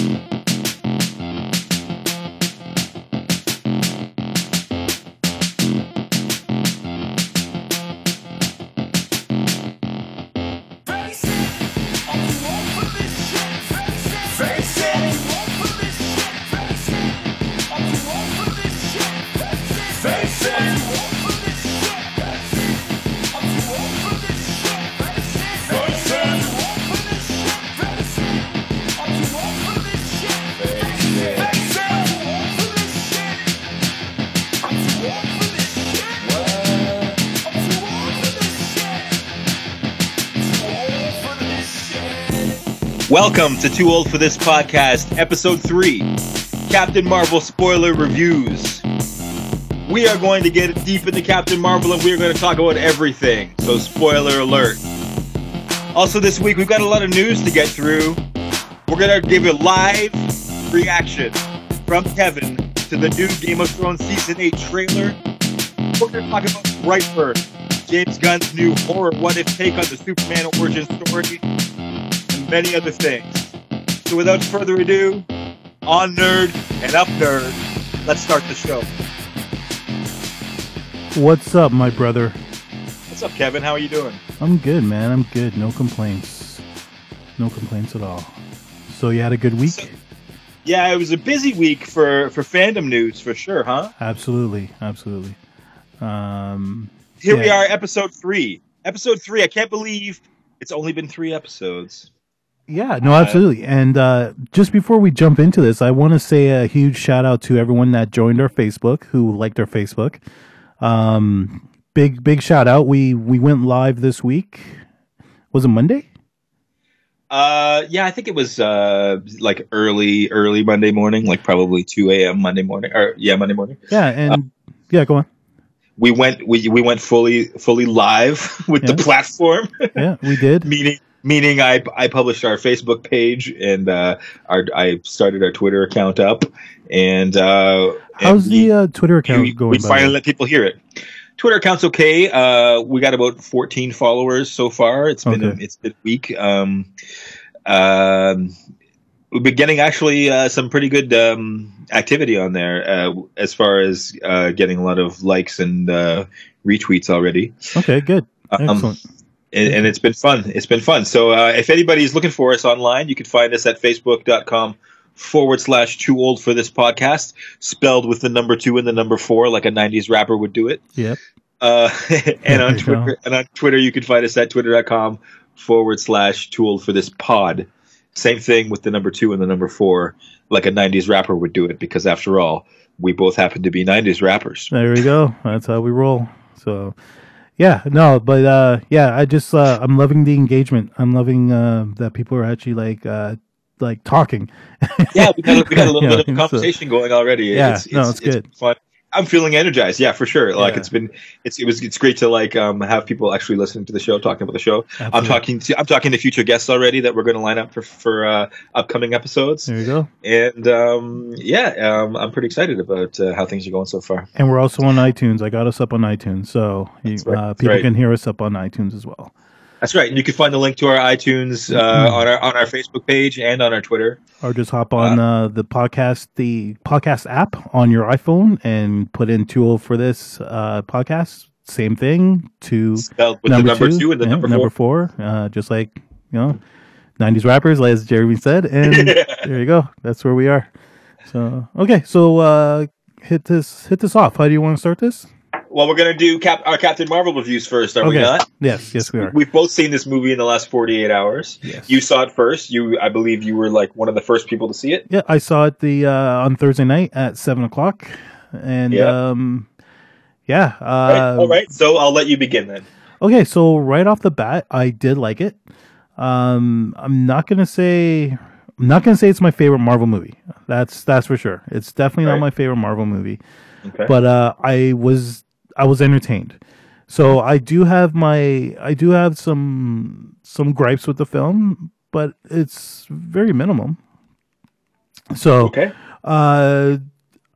you Welcome to Too Old for This podcast, episode 3 Captain Marvel spoiler reviews. We are going to get deep into Captain Marvel and we are going to talk about everything. So, spoiler alert. Also, this week we've got a lot of news to get through. We're going to give a live reaction from Kevin to the new Game of Thrones Season 8 trailer. We're going to talk about Brightburn, James Gunn's new horror what if take on the Superman origin story many other things. So without further ado, on nerd and up nerd, let's start the show. What's up, my brother? What's up, Kevin? How are you doing? I'm good, man. I'm good. No complaints. No complaints at all. So you had a good week? So, yeah, it was a busy week for for fandom news for sure, huh? Absolutely, absolutely. Um, Here yeah. we are, episode three. Episode three. I can't believe it's only been three episodes. Yeah, no, absolutely. And uh, just before we jump into this, I want to say a huge shout out to everyone that joined our Facebook, who liked our Facebook. Um, big, big shout out. We we went live this week. Was it Monday? Uh, yeah, I think it was uh like early, early Monday morning, like probably two a.m. Monday morning, or yeah, Monday morning. Yeah, and uh, yeah, go on. We went we we went fully fully live with yeah. the platform. yeah, we did. Meaning meaning I I published our Facebook page and uh, our I started our Twitter account up and uh, how's and the uh, Twitter account we, going? We finally let people hear it. Twitter account's okay. Uh, we got about 14 followers so far. It's been okay. a, it's been a week. Um, um, we've been getting actually uh, some pretty good um, activity on there uh, as far as uh, getting a lot of likes and uh, retweets already. Okay, good. Um, Excellent and, and, it's been fun. It's been fun. So uh, if anybody's looking for us online, you can find us at facebook.com forward slash too old for this podcast, spelled with the number two and the number four, like a 90s rapper would do it. Yep. Uh, and on Twitter, and on Twitter, you can find us at twitter.com forward slash too old for this pod. Same thing with the number two and the number four, like a 90s rapper would do it, because after all, we both happen to be 90s rappers. There we go. That's how we roll. So yeah, no, but uh, yeah, I just uh, I'm loving the engagement. I'm loving uh, that people are actually like uh, like talking. yeah, we got, we got a little bit of conversation so, going already. Yeah, it's, it's, no, it's, it's good. fun. I'm feeling energized. Yeah, for sure. Like yeah. it's been, it's it was it's great to like um, have people actually listening to the show, talking about the show. Absolutely. I'm talking to I'm talking to future guests already that we're going to line up for for uh, upcoming episodes. There you go. And um, yeah, um, I'm pretty excited about uh, how things are going so far. And we're also on iTunes. I got us up on iTunes, so you, right. uh, people right. can hear us up on iTunes as well. That's right. And you can find the link to our iTunes uh, mm-hmm. on our on our Facebook page and on our Twitter. Or just hop on uh, uh, the podcast the podcast app on your iPhone and put in too old for this uh, podcast. Same thing. To Spelled with number, the number two, two and the yeah, number four. Number four uh, just like you know, '90s rappers, as Jeremy said, and there you go. That's where we are. So okay, so uh, hit this hit this off. How do you want to start this? Well, we're gonna do Cap- our Captain Marvel reviews first, are okay. we not? Yes, yes, we are. We've both seen this movie in the last forty-eight hours. Yes. You saw it first. You, I believe, you were like one of the first people to see it. Yeah, I saw it the uh, on Thursday night at seven o'clock, and yeah, um, yeah. Uh, right. All right, so I'll let you begin then. Okay, so right off the bat, I did like it. Um, I'm not gonna say I'm not gonna say it's my favorite Marvel movie. That's that's for sure. It's definitely right. not my favorite Marvel movie. Okay. But uh, I was I was entertained. So I do have my I do have some some gripes with the film, but it's very minimum. So okay. Uh,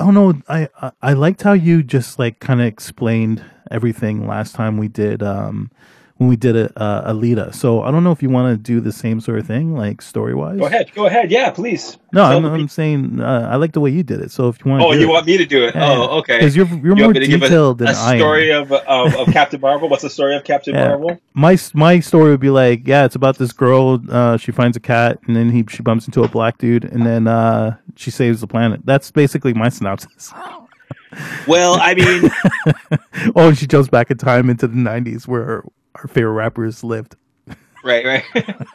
I don't know. I, I I liked how you just like kind of explained everything last time we did um when we did a uh, Alita. So I don't know if you want to do the same sort of thing, like story wise. Go ahead, go ahead. Yeah, please. No, I'm, I'm saying uh, I like the way you did it. So if you want, Oh, you it, want me to do it? Yeah, Oh, okay. because you're you're You more want me to give a- detailed a than I am. story of, of of Captain Marvel. What's the story of Captain Yeah. Marvel? my my story would be like, yeah, it's about this girl. Uh, she finds a cat, and then he she bumps into a black dude, and then uh, she saves the planet. That's basically my synopsis. Well, I mean, oh, she jumps back in time into the '90s where our favorite rappers lived. right, right.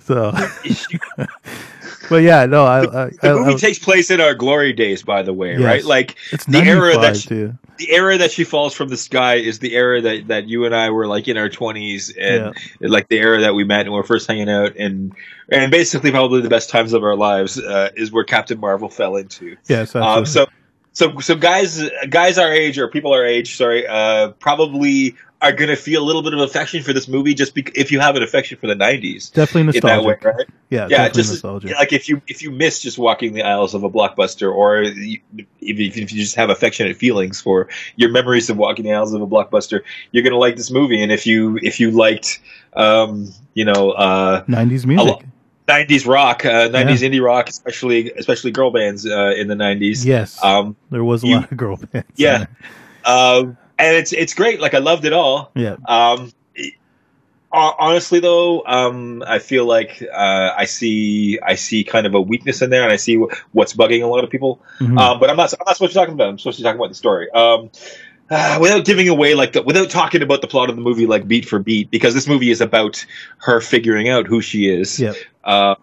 So, but yeah, no, I, I, The movie I takes place in our glory days, by the way, Yes. right? Like it's the era that she, too. the era that she falls from the sky is the era that, that you and I were like in our twenties, and like the era that we met and we are first hanging out, and and basically probably the best times of our lives uh, is where Captain Marvel fell into. Yes, Um, absolutely. so, so, so guys, guys our age or people our age, sorry, uh, probably are going to feel a little bit of affection for this movie just because if you have an affection for the '90s definitely in that way, nostalgic. right? Yeah, Yeah, definitely just nostalgic. like if you if you miss just walking the aisles of a blockbuster, or you, if you just have affectionate feelings for your memories of walking the aisles of a blockbuster, you're going to like this movie. And if you if you liked, um, you know, uh, 90s music. lo- 90s rock, uh, 90s indie rock, especially especially girl bands uh, in the 90s. yes, Um, there was a you- lot of girl bands. yeah. uh, and it's it's great. Like I loved it all. yeah. Um, honestly, though, um, I feel like uh, I see I see kind of a weakness in there, and I see wh- what's bugging a lot of people. Mhm. Um, but I'm not I'm not supposed to talk about. it. I'm supposed to talk about the story. Um, uh, without giving away like the, without talking about the plot of the movie like beat for beat, because this movie is about her figuring out who she is. Yep. Uh,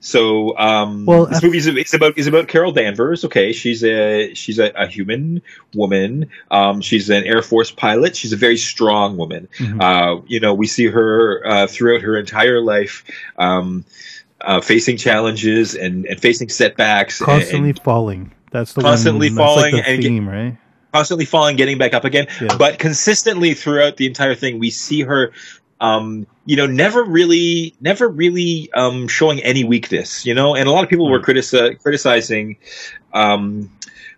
so um, Well, this movie is it's about is about Carol Danvers. Okay, she's a she's a, a human woman. Um, she's an Air Force pilot. She's a very strong woman. Mhm. Uh, you know, we see her uh, throughout her entire life. Um, uh, facing challenges and, and facing setbacks constantly and, falling. That's the Constantly one, that's falling like the and get- right? constantly falling, getting back up again. Yeah. But consistently throughout the entire thing, we see her, um, you know, never really, never really um, showing any weakness. You know, and a lot of people were critici- criticizing. Um,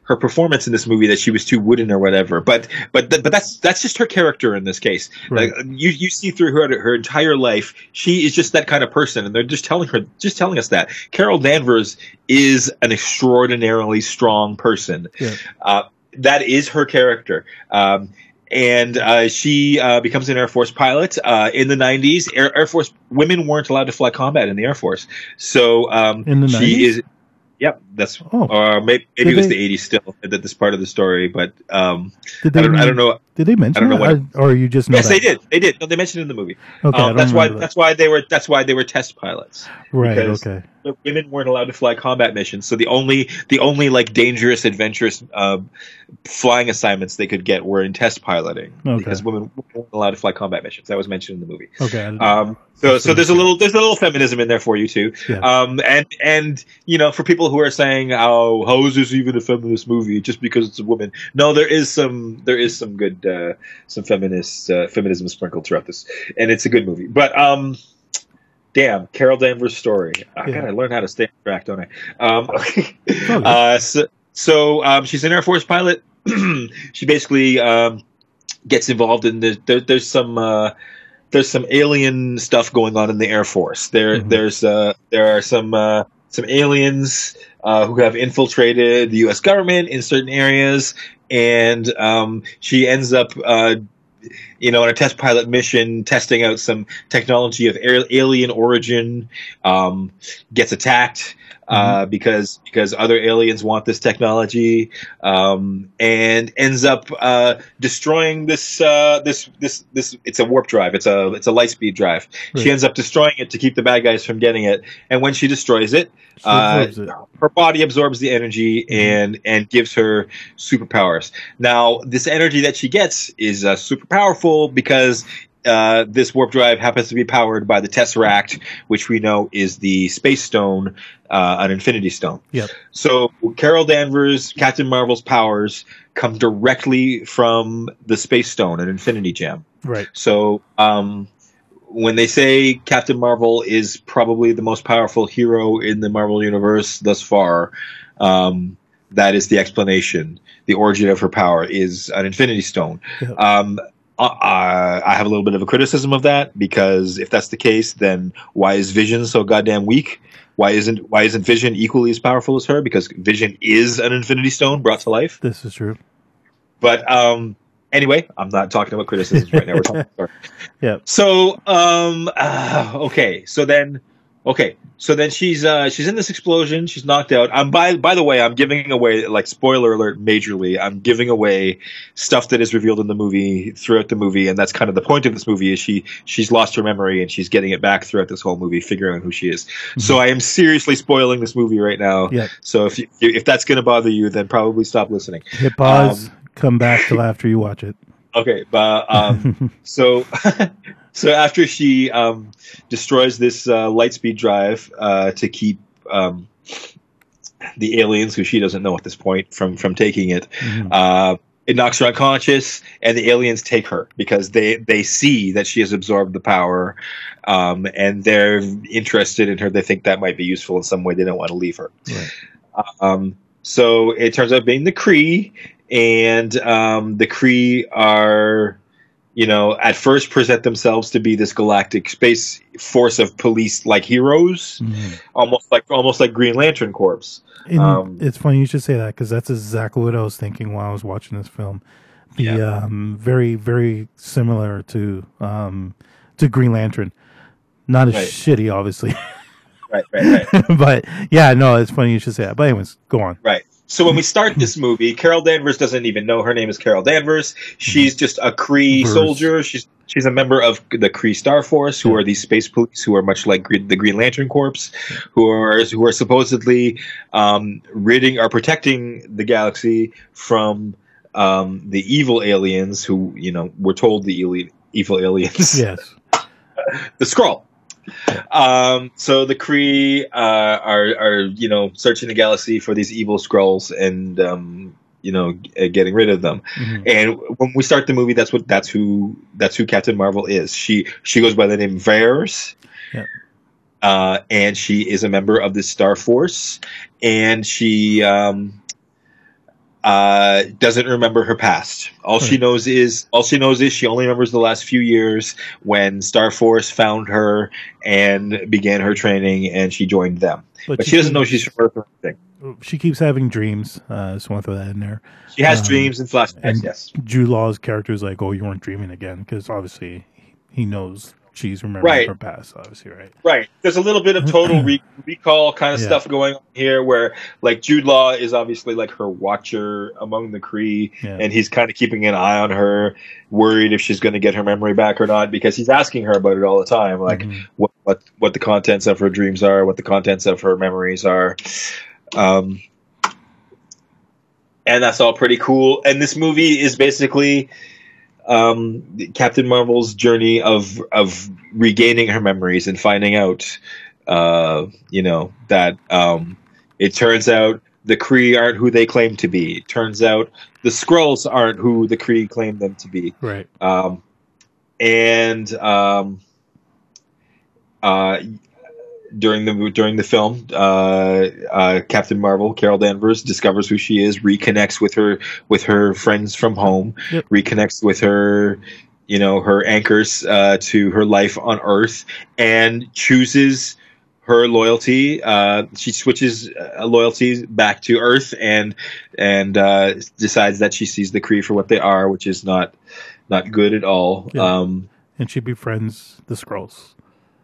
her performance in this movie that she was too wooden or whatever, but but th- but that's that's just her character in this case. Right. Like you you see through her her entire life, she is just that kind of person, and they're just telling her just telling us that Carol Danvers is an extraordinarily strong person. Yeah. Uh, that is her character. Um, and uh, she uh, becomes an Air Force pilot uh, in the 90s. Air, Air Force women weren't allowed to fly combat in the Air Force, so um, In the she 90s? is. Yep, that's Oh. or maybe, maybe Did it was they- the 80s still at this part of the story, but um, Did I don't I don't know. Did they mention I don't know that? I- or you just know Yes, that? they did. They did. No, they mentioned it in the movie. Okay, Um, that's why. that. That's why they were. That's why they were test pilots. right. Okay. women weren't allowed to fly combat missions, so the only the only like dangerous, adventurous uh, flying assignments they could get were in test piloting Okay. because women weren't allowed to fly combat missions. That was mentioned in the movie. Okay. Um, so so there's a little there's a little feminism in there for you too. Yeah. Um, and and you know for people who are saying how how is this even a feminist movie just because it's a woman? No, there is some there is some good uh, some feminist uh, feminism sprinkled throughout this, and it's a good movie. But um, damn, Carol Danvers' story. I Yeah. gotta learn how to stay on track, don't I? Um, good. uh, so so um, she's an Air Force pilot. she basically um, gets involved in the there, there's some. Uh, there's some alien stuff going on in the Air Force. There, Mhm. there's uh, there are some uh, some aliens uh, who have infiltrated the U.S. government in certain areas, and um, she ends up, uh, you know, on a test pilot mission, testing out some technology of alien origin. Um, gets attacked. Uh, because because other aliens want this technology, um, and ends up uh, destroying this uh, this this this. It's a warp drive. It's a it's a light speed drive. Right. She ends up destroying it to keep the bad guys from getting it. And when she destroys it, She uh, it. her body absorbs the energy and and gives her superpowers. Now, this energy that she gets is uh, super powerful because. Uh, this warp drive happens to be powered by the Tesseract, which we know is the Space Stone, uh, an Infinity Stone. Yep. So Carol Danvers, Captain Marvel's powers come directly from the Space Stone, an Infinity Gem. Right. So um, when they say Captain Marvel is probably the most powerful hero in the Marvel universe thus far, um, that is the explanation. The origin of her power is an Infinity Stone. Yeah. Um, uh, I have a little bit of a criticism of that because if that's the case, then why is Vision so goddamn weak? Why isn't why isn't Vision equally as powerful as her? Because Vision is an Infinity Stone brought to life. This is true. But um, anyway, I'm not talking about criticisms right now. We're talking yeah. So um, uh, okay, so then Okay, so then she's uh, she's in this explosion. She's knocked out. I'm by by the way, I'm giving away like spoiler alert majorly. I'm giving away stuff that is revealed in the movie throughout the movie, and that's kind of the point of this movie. Is she she's lost her memory and she's getting it back throughout this whole movie, figuring out who she is. Mm-hmm. So I am seriously spoiling this movie right now. Yeah. So if you, if that's going to bother you, then probably stop listening. Hit pause. Um, come back till after you watch it. Okay, but um, so so after she um, destroys this uh, lightspeed drive uh, to keep um, the aliens, who she doesn't know at this point, from from taking it, mm-hmm. uh, it knocks her unconscious, and the aliens take her because they they see that she has absorbed the power, um, and they're interested in her. They think that might be useful in some way. They don't want to leave her. Right. Um, so it turns out being the Kree, and um, the Kree are you know, at first present themselves to be this galactic space force of police like heroes, mm-hmm. almost like almost like Green Lantern Corps. Um, it's funny you should say that because that's exactly what I was thinking while I was watching this film. The yeah. um, very very similar to um, to Green Lantern, not as right. shitty, obviously. right, right, right. but yeah, no, it's funny you should say that. But anyways, go on. Right. So when we start this movie, Carol Danvers doesn't even know her name is Carol Danvers. She's just a Kree soldier. She's she's a member of the Kree Star Force, who are these space police who are much like the Green Lantern Corps, who are who are supposedly um, ridding or protecting the galaxy from um, the evil aliens, who you know we're told the evil aliens. Yes. the Skrull. Um, so the Kree uh, are are you know searching the galaxy for these evil Skrulls and um, you know g- getting rid of them. Mm-hmm. And when we start the movie, that's what that's who that's who Captain Marvel is. She she goes by the name Vers. Yeah. Uh, and she is a member of the Star Force, and she um, uh, doesn't remember her past. All she knows is all she knows is she only remembers the last few years when Star Force found her and began her training, and she joined them. But, but she, she, doesn't know she's from Earth or anything. She keeps having dreams. Uh, just want to throw that in there. She has um, dreams and flashbacks. And yes, Jude Law's character is like, "Oh, you weren't dreaming again," because obviously he knows she's remembering right. her past, obviously, right? Right. There's a little bit of total re- recall kind of yeah. stuff going on here, where like Jude Law is obviously like her watcher among the Kree, yeah. and he's kind of keeping an eye on her, worried if she's going to get her memory back or not, because he's asking her about it all the time, like mm-hmm. what what what the contents of her dreams are, what the contents of her memories are. Um, and that's all pretty cool. And this movie is basically um, Captain Marvel's journey of of regaining her memories and finding out, uh, you know, that um, it turns out the Kree aren't who they claim to be. It turns out the Skrulls aren't who the Kree claim them to be. Right. Um, and um, uh, during the during the film, uh, uh, Captain Marvel, Carol Danvers, discovers who she is, reconnects with her with her friends from home, yep. reconnects with her, you know, her anchors uh, to her life on Earth, and chooses her loyalty. Uh, she switches uh, loyalties back to Earth, and and uh, decides that she sees the Kree for what they are, which is not not good at all. Yeah. Um, and she befriends the Skrulls.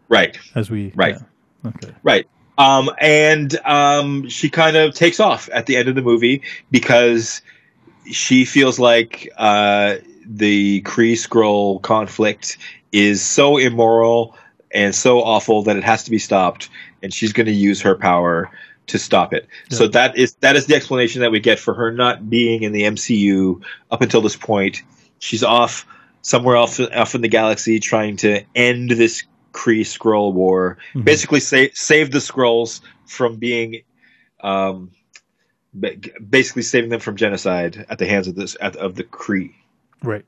Right. As we right. Yeah. Okay. Right. Um, and um, she kind of takes off at the end of the movie because she feels like uh, the Kree Skrull conflict is so immoral and so awful that it has to be stopped, and she's going to use her power to stop it. Yeah. So that is that is the explanation that we get for her not being in the MCU up until this point. She's off somewhere off off in the galaxy trying to end this Kree Skrull War. Mm-hmm. Basically, sa- save the Skrulls from being, um, basically saving them from genocide at the hands of this at, of the Kree. Right.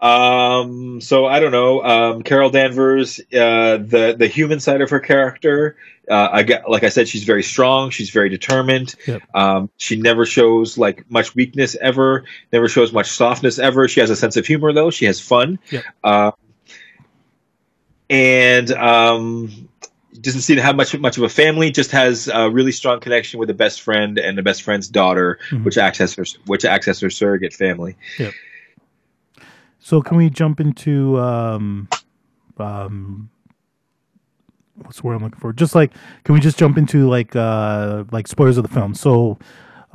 Um, so I don't know. Um, Carol Danvers, uh, the the human side of her character, uh, I get, like I said, she's very strong. She's very determined. Yep. Um, she never shows like much weakness ever. Never shows much softness ever. She has a sense of humor though. She has fun. Yep. Uh, and um, doesn't seem to have much much of a family. Just has a really strong connection with a best friend and the best friend's daughter, Mhm. which acts as her which acts as her surrogate family. Yep. So can we jump into um, um, what's the word I'm looking for? Just like, can we just jump into like uh, like spoilers of the film? So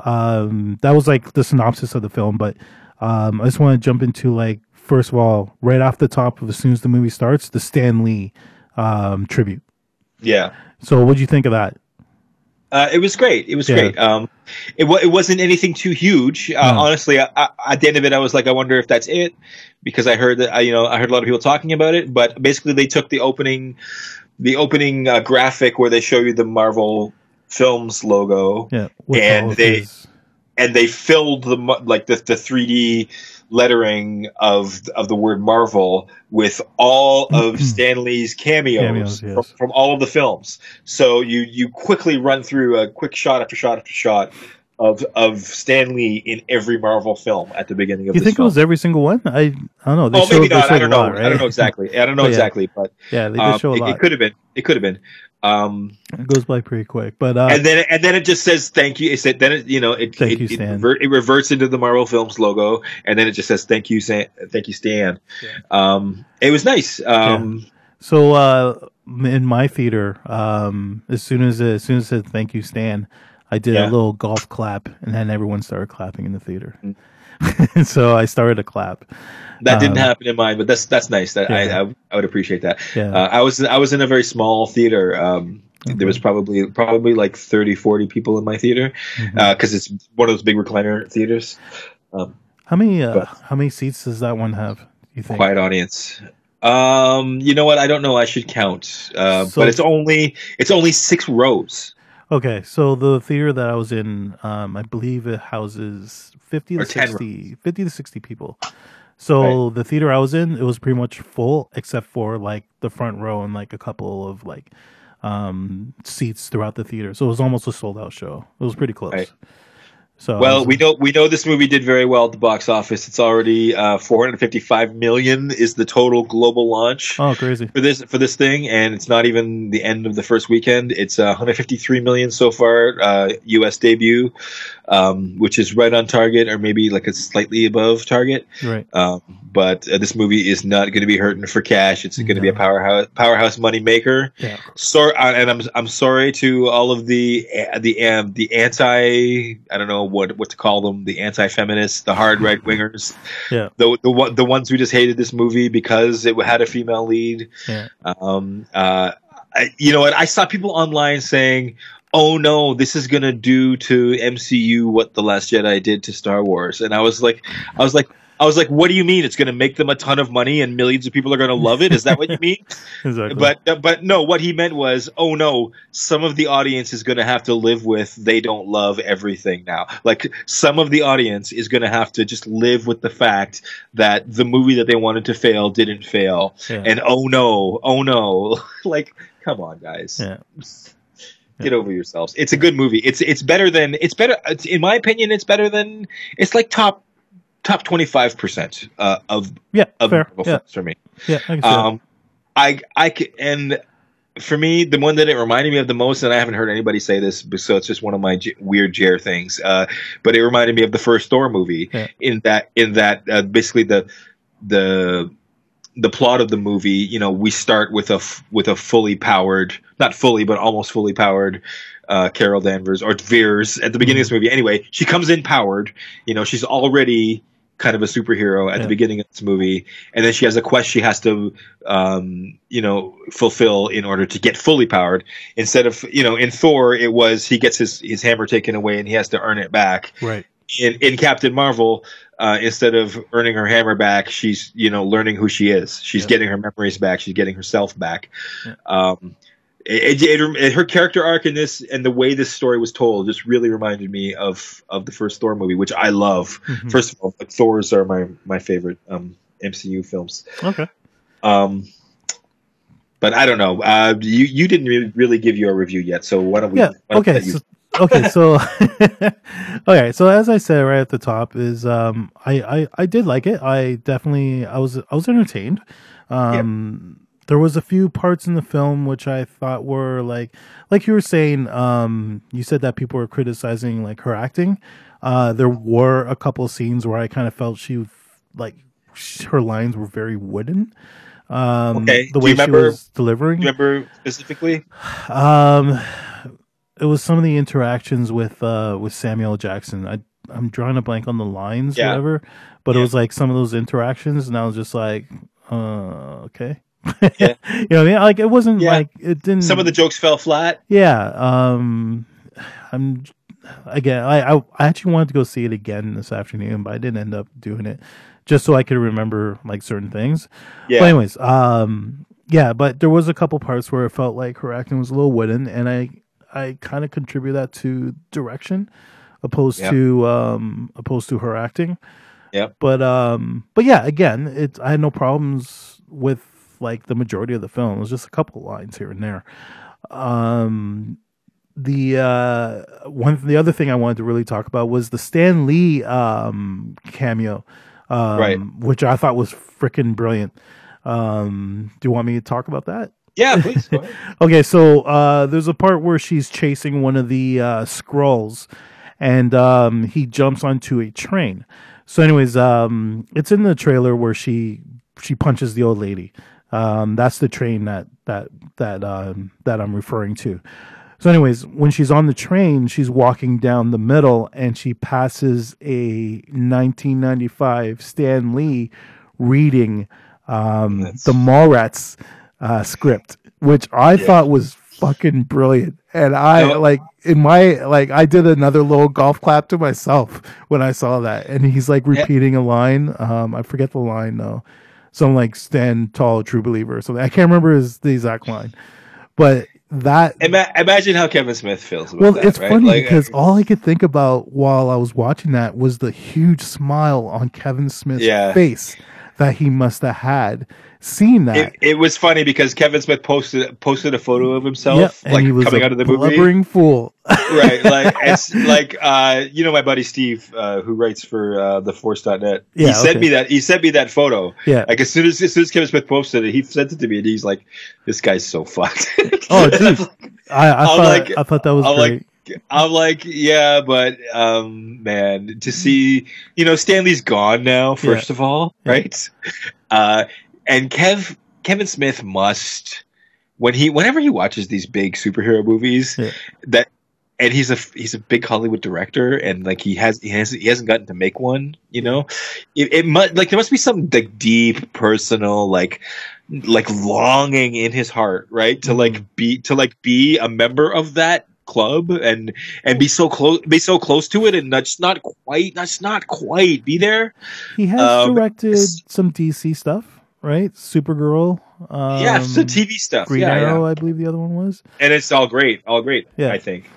um, that was like the synopsis of the film, but um, I just want to jump into like first of all, right off the top of as soon as the movie starts, the Stan Lee um, tribute. Yeah. So what do you think of that? Uh, it was great. It was Yeah. great. Um, it, wa- it wasn't anything too huge. Uh. Honestly, I, I, at the end of it, I was like, I wonder if that's it, because I heard that I, you know I heard a lot of people talking about it. But basically, they took the opening, the opening uh, graphic where they show you the Marvel Films logo, Yeah, And they- his- and they filled the like the the three D lettering of of the word Marvel with all of Stan Lee's cameos, Cameos, yes. from, from all of the films. So you you quickly run through a quick shot after shot after shot of of Stanley in every Marvel film at the beginning of you think it was every single one? I I don't know. They oh, maybe showed- not. I don't know. lot, I don't know exactly. I don't know But yeah. exactly, but Yeah, they did um, show a it, lot. it could have been. It could have been. Um, It goes by pretty quick, but uh, and then and then it just says thank you. It said then it you know it Thank it, you, it, rever- it reverts into the Marvel Films logo, and then it just says thank you, Stan. Thank you, Stan. Yeah. Um, it was nice. Um, So uh, in my theater, um, as soon as as soon as it said thank you, Stan, I did Yeah. a little golf clap, and then everyone started clapping in the theater. Mm. so I started to clap. that didn't Um, happen in mine, but that's that's nice. That Yeah. I, I I would appreciate that. Yeah, Uh, I was I was in a very small theater. Um, Okay. There was probably probably like 30, 40 people in my theater because it's one of those big recliner theaters. Um, how many uh, how many seats does that one have? You think? quiet audience. Um, you know what? I don't know. I should count. Uh, So- but it's only it's only six rows. Okay, so the theater that I was in, um, I believe it houses 50 to Or 10 60, 50 to 60 people. So the theater I was in, it was pretty much full except for like the front row and like a couple of like um, seats throughout the theater. So it was almost a sold out show. It was pretty close. Right. So Well, was- we know we know this movie did very well at the box office. It's already uh, 455 million is the total global launch Oh, crazy. for this for this thing, and it's not even the end of the first weekend. It's uh, 153 million so far, uh, U.S. debut, um, which is right on target, or maybe like a slightly above target. Right. Um, but uh, this movie is not going to be hurting for cash. It's going to be a powerhouse powerhouse money maker. Yeah. Sorry, and I'm I'm sorry to all of the the um, the anti I don't know what what to call them the anti feminists the hard right wingers Yeah. the the the ones who just hated this movie because it had a female lead. Yeah. Um. Uh. I, you know what? I saw people online saying. Oh no! This is gonna do to MCU what the Last Jedi did to Star Wars, and I was like, I was like, I was like, what do you mean? It's gonna make them a ton of money and millions of people are gonna love it? Is that what you mean? Exactly. But but no, what he meant was, oh no, some of the audience is going to have to live with they don't love everything now. Like some of the audience is going to have to just live with the fact that the movie that they wanted to fail didn't fail, yeah. and oh no, oh no, like come on, guys. yeah. Get over yourselves. It's a good movie. It's it's better than it's better. It's, in my opinion, it's better than it's like top top twenty five percent uh, of Yeah. of Fair. Yeah. for me. Yeah. I can. Um, I I c- and for me, the one that it reminded me of the most, and I haven't heard anybody say this, so it's just one of my j- weird Jer things. Uh, but it reminded me of the first Thor movie Yeah. in that in that uh, basically the the the plot of the movie. You know, we start with a f- with a fully powered, not fully, but almost fully powered. Uh, Carol Danvers or Vers at the beginning of this movie. Anyway, she comes in powered. You know, she's already kind of a superhero at Yeah. the beginning of this movie, and then she has a quest she has to, um, you know, fulfill in order to get fully powered. Instead of, you know, in Thor, it was he gets his his hammer taken away and he has to earn it back. right. In in Captain Marvel, uh, instead of earning her hammer back, she's you know learning who she is. She's Yeah. getting her memories back. She's getting herself back. Yeah. Um, it, it, it, her character arc in this and the way this story was told just really reminded me of of the first Thor movie, which I love. Mhm. First of all, Thors are my my favorite um, MCU films. Okay. Um, but I don't know. Uh, you you didn't really, really give your review yet, so why don't we? Yeah. don't Okay. you- So, okay. So, okay. So as I said right at the top is um I I I did like it. I definitely I was I was entertained. Um. There was a few parts in the film which I thought were like, like you were saying. Um, you said that people were criticizing like her acting. Uh, there were a couple of scenes where I kind of felt she, like, her lines were very wooden. Um, Okay. the way you she was delivering. Do you remember specifically? Um, it was some of the interactions with uh with Samuel Jackson. I I'm drawing a blank on the lines, Yeah. whatever. But Yeah. it was like some of those interactions, and I was just like, uh, okay. Yeah. you know what I mean? Like it wasn't Yeah. like it didn't. Some of the jokes fell flat. yeah. Um, I'm again. I, I I actually wanted to go see it again this afternoon, but I didn't end up doing it, just so I could remember like certain things. Yeah. But anyways, um, yeah, but there was a couple parts where it felt like her acting was a little wooden, and I I kind of contribute that to direction, opposed Yep. to um opposed to her acting. Yeah. But um, but yeah, again, it's I had no problems with like the majority of the film. It was just a couple lines here and there. Um, the uh one the other thing I wanted to really talk about was the Stan Lee um cameo, um, Right. which I thought was freaking brilliant. Um, do you want me to talk about that? Yeah, please. Okay, so uh, there's a part where she's chasing one of the uh, Skrulls, and um, he jumps onto a train. So, anyways, um, it's in the trailer where she she punches the old lady. Um, that's the train that that that um, that I'm referring to. So, anyways, when she's on the train, she's walking down the middle, and she passes a 1995 Stan Lee reading um, the Mallrats uh, script, which I thought was fucking brilliant. And I No. like in my like I did another little golf clap to myself when I saw that. And he's like Yeah. repeating a line. Um, I forget the line though. Some like stand tall, true believer or something. I can't remember his the exact line, but that Ima- imagine how Kevin Smith feels about well, that. it's right? funny Like, because all I could think about while I was watching that was the huge smile on Kevin Smith's Yeah. face that he must have had seen that. it, it was funny because Kevin Smith posted posted a photo of himself Yep, like he was coming out of the movie. blubbering fool. right like it's like uh you know my buddy steve uh who writes for uh the force.net Yeah, he sent okay. me that he sent me that photo Yeah. like as soon as as soon as kevin smith posted it he sent it to me and he's like this guy's so fucked Oh, dude. I, I thought like- I thought that was I'm great. like i'm like yeah but um man to see you know Stan Lee's gone now first of all, right? Yeah. uh and kev kevin smith must when he whenever he watches these big superhero movies Yeah. that and he's a he's a big Hollywood director, and like he has he has he hasn't gotten to make one. You know, it, it must like there must be some like deep personal like like longing in his heart, right? To Mhm. like be to like be a member of that club and and be so close be so close to it and that's not quite that's not quite be there he has um, directed some DC stuff, right? Supergirl. Um, yeah the tv stuff Green yeah, Arrow, yeah. I believe the other one was. and it's all great all great Yeah. i think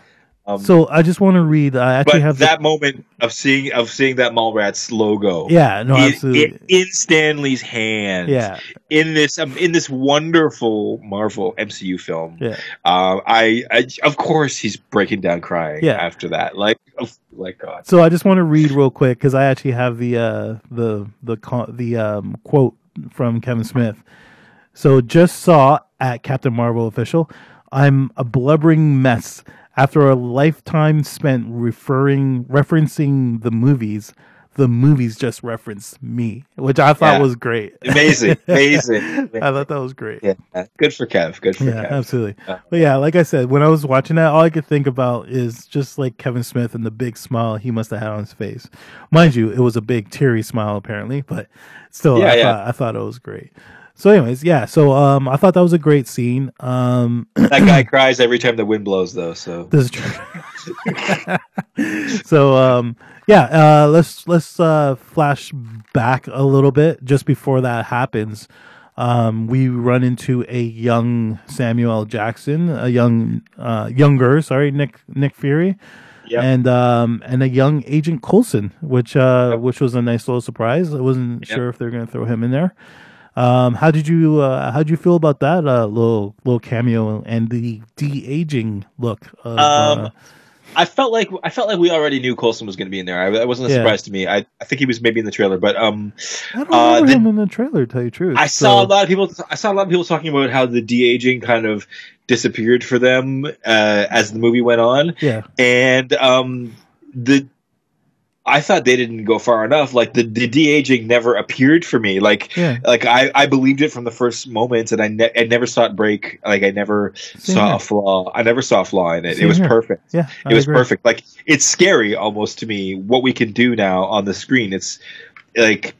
um, So I just want to read. I actually have the- that moment of seeing of seeing that Mallrats logo yeah, no, in, absolutely. in, in Stan Lee's hand. yeah, In this um, in this wonderful Marvel MCU film. yeah. Uh, I, I of course he's breaking down crying Yeah. after that. Like oh, like God. So I just want to read real quick because I actually have the uh, the the the um, quote from Kevin Smith. So just saw at Captain Marvel official. I'm a blubbering mess after a lifetime spent referring referencing the movies. The movies just referenced me, which I thought Yeah. was great. Amazing. Amazing. I thought that was great. Yeah. Good for Kev. Good for Yeah, Kev. absolutely. Yeah. But yeah, like I said, when I was watching that, all I could think about is just like Kevin Smith and the big smile he must have had on his face. Mind you, it was a big teary smile apparently, but still, Yeah, I. Thought, I thought it was great. So, anyways, yeah. So, um, I thought that was a great scene. Um, That guy cries every time the wind blows though, so this is true. so, um, yeah. Uh, let's let's uh, flash back a little bit just before that happens. Um, we run into a young Samuel Jackson, a young, uh, younger, sorry, Nick Nick Fury. Yep. and um, and a young Agent Coulson, which uh, Yep. which was a nice little surprise. I wasn't Yep. sure if they're going to throw him in there. Um, how did you uh, how did you feel about that uh, little little cameo and the de aging look? Of, Um, uh, I felt like I felt like we already knew Coulson was going to be in there. I, that wasn't a Yeah. surprise to me. I, I think he was maybe in the trailer, but um, I don't uh, remember the- him in the trailer. To tell you the truth, I saw a lot of people. I saw a lot of people talking about how the de aging kind of disappeared for them uh, as the movie went on, Yeah, and um, the I thought they didn't go far enough. Like the, the de aging never appeared for me. Like yeah. like I, I believed it from the first moment, and I ne- I never saw it break. Like I never Same saw here. a flaw. I never saw a flaw in it. Same it was here. perfect. Yeah, I It was agree. perfect. Like it's scary almost to me what we can do now on the screen. It's like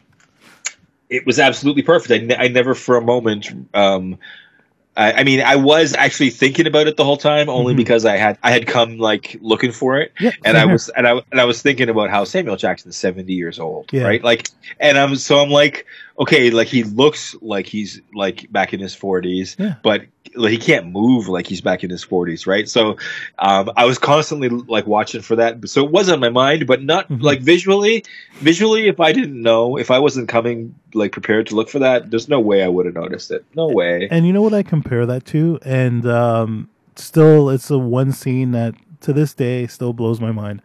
it was absolutely perfect. I, ne- I never for a moment. Um, I, I mean, I was actually thinking about it the whole time, only Mhm. because I had I had come like looking for it, Yeah, and I here. was and I and I was thinking about how Samuel Jackson's seventy years old, Yeah. right? Like, and I'm so I'm like, okay, like he looks like he's like back in his forties, Yeah. but like, he can't move like he's back in his forties, right? So, um, I was constantly like watching for that, so it was on my mind, but not Mhm. like visually. Visually, if I didn't know, if I wasn't coming like prepared to look for that, there's no way I would have noticed it. No way. And you know what I compare that to? And um, still, it's the one scene that to this day still blows my mind.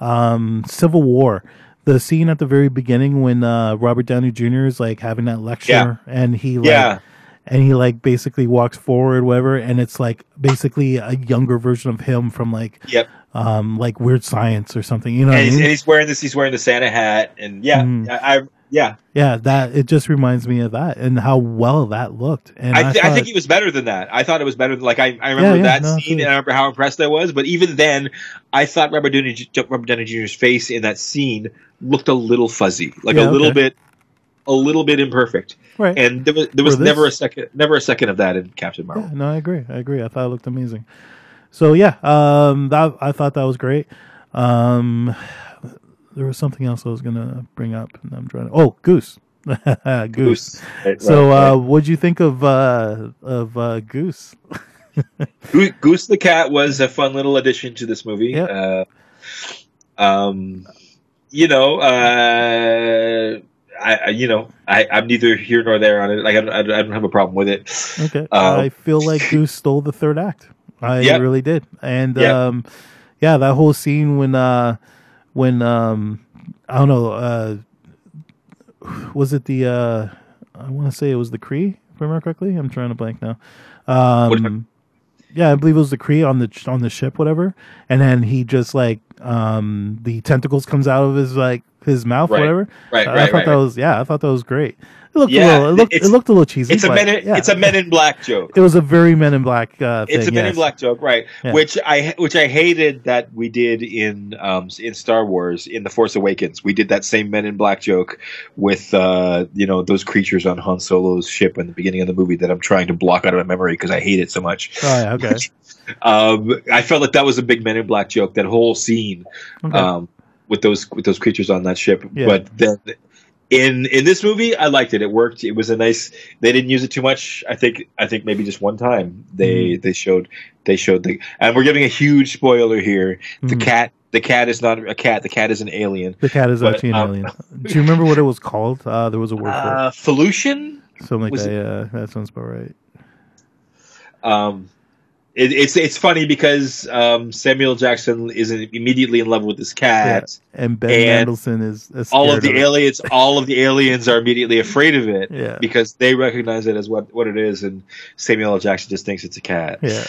Um, Civil War. The scene at the very beginning when uh, Robert Downey Jr. is like having that lecture, Yeah. and he like, Yeah. and he like basically walks forward, whatever, and it's like basically a younger version of him from like Yep. um like Weird Science or something. You know and I he's, mean? and he's wearing this. He's wearing the Santa hat, and yeah, Mhm. I, I yeah, yeah, that it just reminds me of that and how well that looked. And I, th- I thought- think he was better than that. I thought it was better. Than, like I, I remember yeah, that no, scene, absolutely. and I remember how impressed I was. But even then, I thought Robert Downey, Robert Downey Jr.'s face in that scene looked a little fuzzy, like Yeah, a little okay. bit, a little bit imperfect. right. And there was there was never a second, never a second of that in Captain Marvel. Yeah, no, I agree. I agree. I thought it looked amazing. So yeah, um, that I thought that was great. Um, there was something else I was gonna bring up, and I'm trying to. Oh, Goose, Goose. Goose. Right, So, right, uh, right. what'd you think of uh, of uh, Goose? Goose the cat was a fun little addition to this movie. Yep. Uh, um, you know, uh, I, I you know I, I'm neither here nor there on it. Like I don't, I don't- I don't have a problem with it. Okay, Um, I feel like Goose stole the third act. I Yep. really did, and Yep. um, yeah, that whole scene when uh, when um, I don't know, uh, was it the uh, I want to say it was the Kree, if I remember correctly. I'm trying to blank now. Um, yeah, I believe it was the Kree on the on the ship, whatever. And then he just like um, the tentacles comes out of his like his mouth, Right. whatever. Right, I right, thought right. that right. was yeah, I thought that was great. It looked Yeah, a little, it looked it looked a little cheesy. It's a Men in yeah. it's a Men in Black joke. It was a very Men in Black uh, thing. It's a Men in. Black joke, right? Yeah. Which I which I hated that we did in um, in Star Wars in the Force Awakens. We did that same Men in Black joke with uh, you know those creatures on Han Solo's ship in the beginning of the movie that I'm trying to block out of my memory because I hate it so much. Oh yeah, okay. Um, I felt like that was a big Men in Black joke. That whole scene okay. um, with those with those creatures on that ship. But then in in this movie, I liked it. It worked. It was a nice. They didn't use it too much. I think I think maybe just one time they Mm-hmm. they showed they showed the and we're giving a huge spoiler here. The Mhm. cat the cat is not a cat. The cat is an alien. the cat is but, actually an um, alien. Do you remember what it was called? Uh, there was a word for Uh, Felucian. it. Something like was that. Yeah, that sounds about right. Um, it, it's it's funny because um, Samuel Jackson is immediately in love with this cat. And Ben And Mendelsohn is, is all of the it. aliens all of the aliens are immediately afraid of it Yeah. because they recognize it as what, what it is and Samuel L. Jackson just thinks it's a cat. Yeah.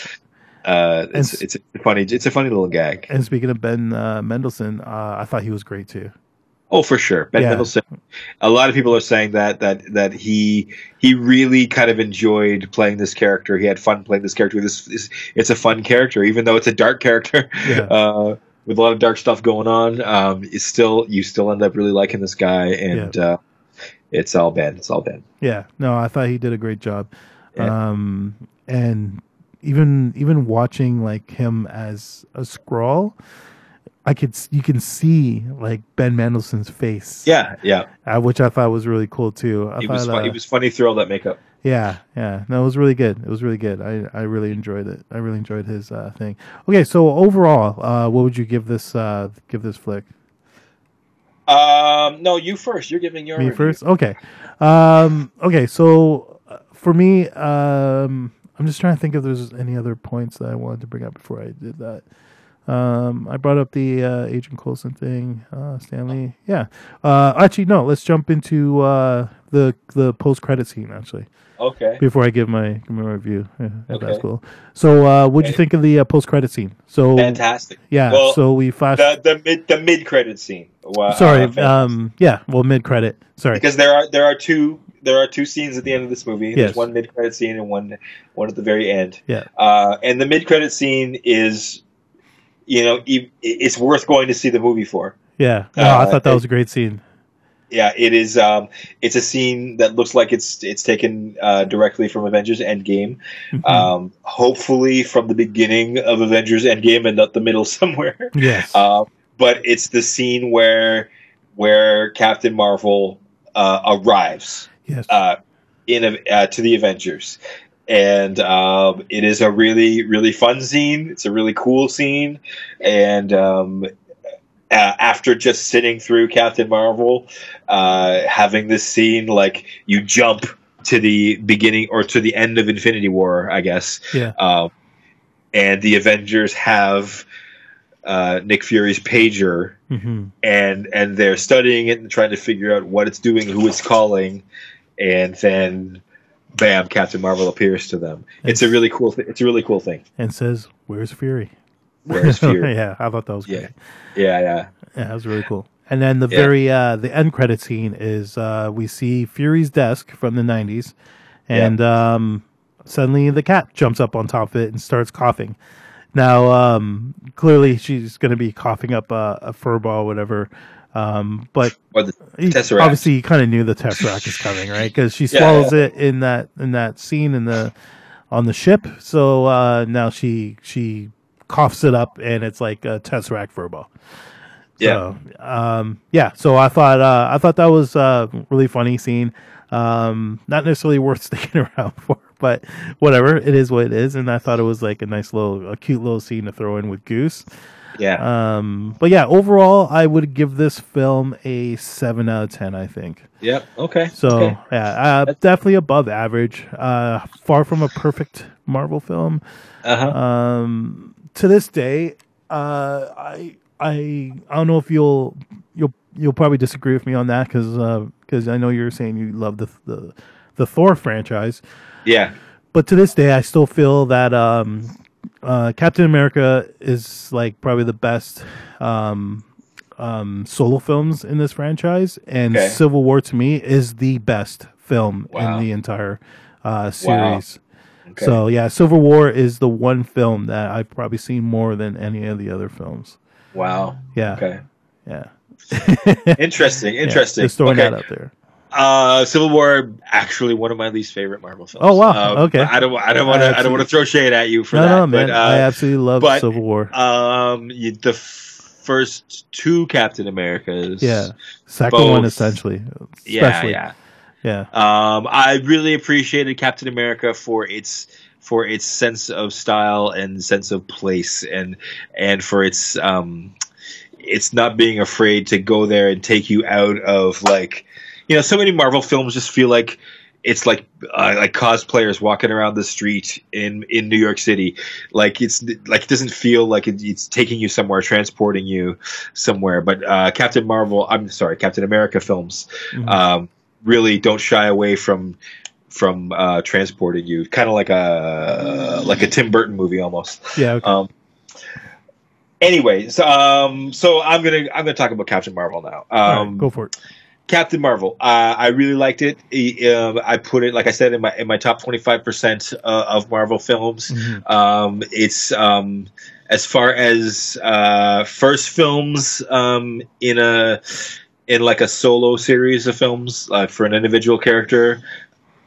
Uh, it's, And- it's a funny it's a funny little gag. And speaking of Ben uh, Mendelsohn, uh, I thought he was great too. Oh, for sure. Ben Yeah. Mendelsohn. A lot of people are saying that that that he he really kind of enjoyed playing this character. He had fun playing this character. This is it's a fun character, even though it's a dark character. Yeah. Uh, with a lot of dark stuff going on, um, it's still you still end up really liking this guy, and uh, it's all Ben. It's all Ben. Yeah, no, I thought he did a great job. Yeah. Um, and even even watching like him as a Skrull, I could you can see like Ben Mendelsohn's face. Yeah, yeah. uh, which I thought was really cool too. I He thought, was fun, uh, he was funny through all that makeup. Yeah, yeah. No, it was really good. It was really good. I, I really enjoyed it. I really enjoyed his uh, thing. Okay, so overall, uh, what would you give this uh, give this flick? Um, no, you first. You're giving your Me review. first. Okay. Um, okay. So uh, for me, um, I'm just trying to think if there's any other points that I wanted to bring up before I did that. Um, I brought up the uh, Agent Coulson thing, uh, Stan Lee. Yeah. Uh, actually, no. Let's jump into uh, the the post credit scene. Actually, Okay. before I give my give my review, yeah, if that's cool. So, uh, what'd you think of the uh, post credit scene? So, Fantastic. yeah. Well, so we flash. The the mid the mid credit scene. Wow, sorry. uh, um. Yeah. Well, mid credit. Sorry. because there are there are two there are two scenes at the end of this movie. Yes. There's one mid credit scene and one one at the very end. Yeah. Uh, and the mid credit scene is, you know, it's worth going to see the movie for. Yeah. No, I Uh, thought that was a great scene. Yeah, it is. Um, it's a scene that looks like it's it's taken uh, directly from Avengers Endgame. Mhm. Um, hopefully from the beginning of Avengers Endgame and not the middle somewhere. yes. Uh, but it's the scene where where Captain Marvel uh, arrives yes. uh, in a, uh, to the Avengers, and um, it is a really really fun scene. It's a really cool scene, and um, uh, after just sitting through Captain Marvel, uh, having this scene, like you jump to the beginning or to the end of Infinity War, I guess. yeah. Um, and the Avengers have uh, Nick Fury's pager, hmm and and they're studying it and trying to figure out what it's doing, who it's calling, and then, bam, Captain Marvel appears to them. It's a really cool. Th- it's a really cool thing. And says, "Where's Fury?" Where's Fury? yeah, I thought that was Yeah. great. yeah, yeah, Yeah, that was really cool. And then the Yeah. very uh, the end credit scene is uh, we see Fury's desk from the '90s, and um, suddenly the cat jumps up on top of it and starts coughing. Now, um, clearly, she's going to be coughing up a, a fur ball, whatever. Um, but Or the Tesseract. obviously, he kind of knew the Tesseract is coming, right? Because she Yeah, swallows it in that in that scene in the on the ship. So uh, now she she coughs it up, and it's like a Tesseract ball. yeah, So, um, yeah. So I thought uh, I thought that was a really funny scene. Um, not necessarily worth sticking around for, but whatever. It is what it is, and I thought it was like a nice little, a cute little scene to throw in with Goose. Yeah, Um, but yeah, overall, I would give this film a seven out of ten. I think yep. Okay. so. okay. Yeah, uh, definitely above average. Uh, far from a perfect Marvel film Uh-huh. um, to this day, uh, I I I don't know if you'll you'll you'll probably disagree with me on that because because I know you're saying you love the the the Thor franchise, yeah. but to this day, I still feel that um, uh, Captain America is like probably the best um, um, solo films in this franchise, and Okay. Civil War to me is the best film Wow. in the entire uh, series. Okay. So yeah, Civil War is the one film that I've probably seen more than any of the other films. wow. Yeah, Okay. yeah. Interesting. Yeah, Interesting. just throwing okay. that out there. Uh, Civil War actually one of my least favorite Marvel films. Oh, wow. Um, Okay. I don't. I don't want to. I don't want to throw shade at you for No, that. no, man. But, I uh, absolutely love but- Civil War. um, you, the f- first two Captain Americas. yeah, second both- one essentially. Yeah. Yeah. yeah. Um, I really appreciated Captain America for its for its sense of style and sense of place, and and for its um, it's not being afraid to go there and take you out of like, you know, so many Marvel films just feel like it's like uh, like cosplayers walking around the street in in New York City. Like it's like it doesn't feel like it, it's taking you somewhere, transporting you somewhere. But uh, Captain Marvel, I'm sorry, Captain America films Mhm. um, really don't shy away from from uh, transporting you, kind of like a like a Tim Burton movie almost. yeah. Okay. Um, anyways, um, so I'm gonna I'm gonna talk about Captain Marvel now. All right, Um, go for it. Captain Marvel. Uh, I really liked it. Um, I put it, like I said, in my in my top 25 percent uh, of Marvel films. Mhm. Um, it's um, as far as uh, first films um, in a in like a solo series of films uh, for an individual character.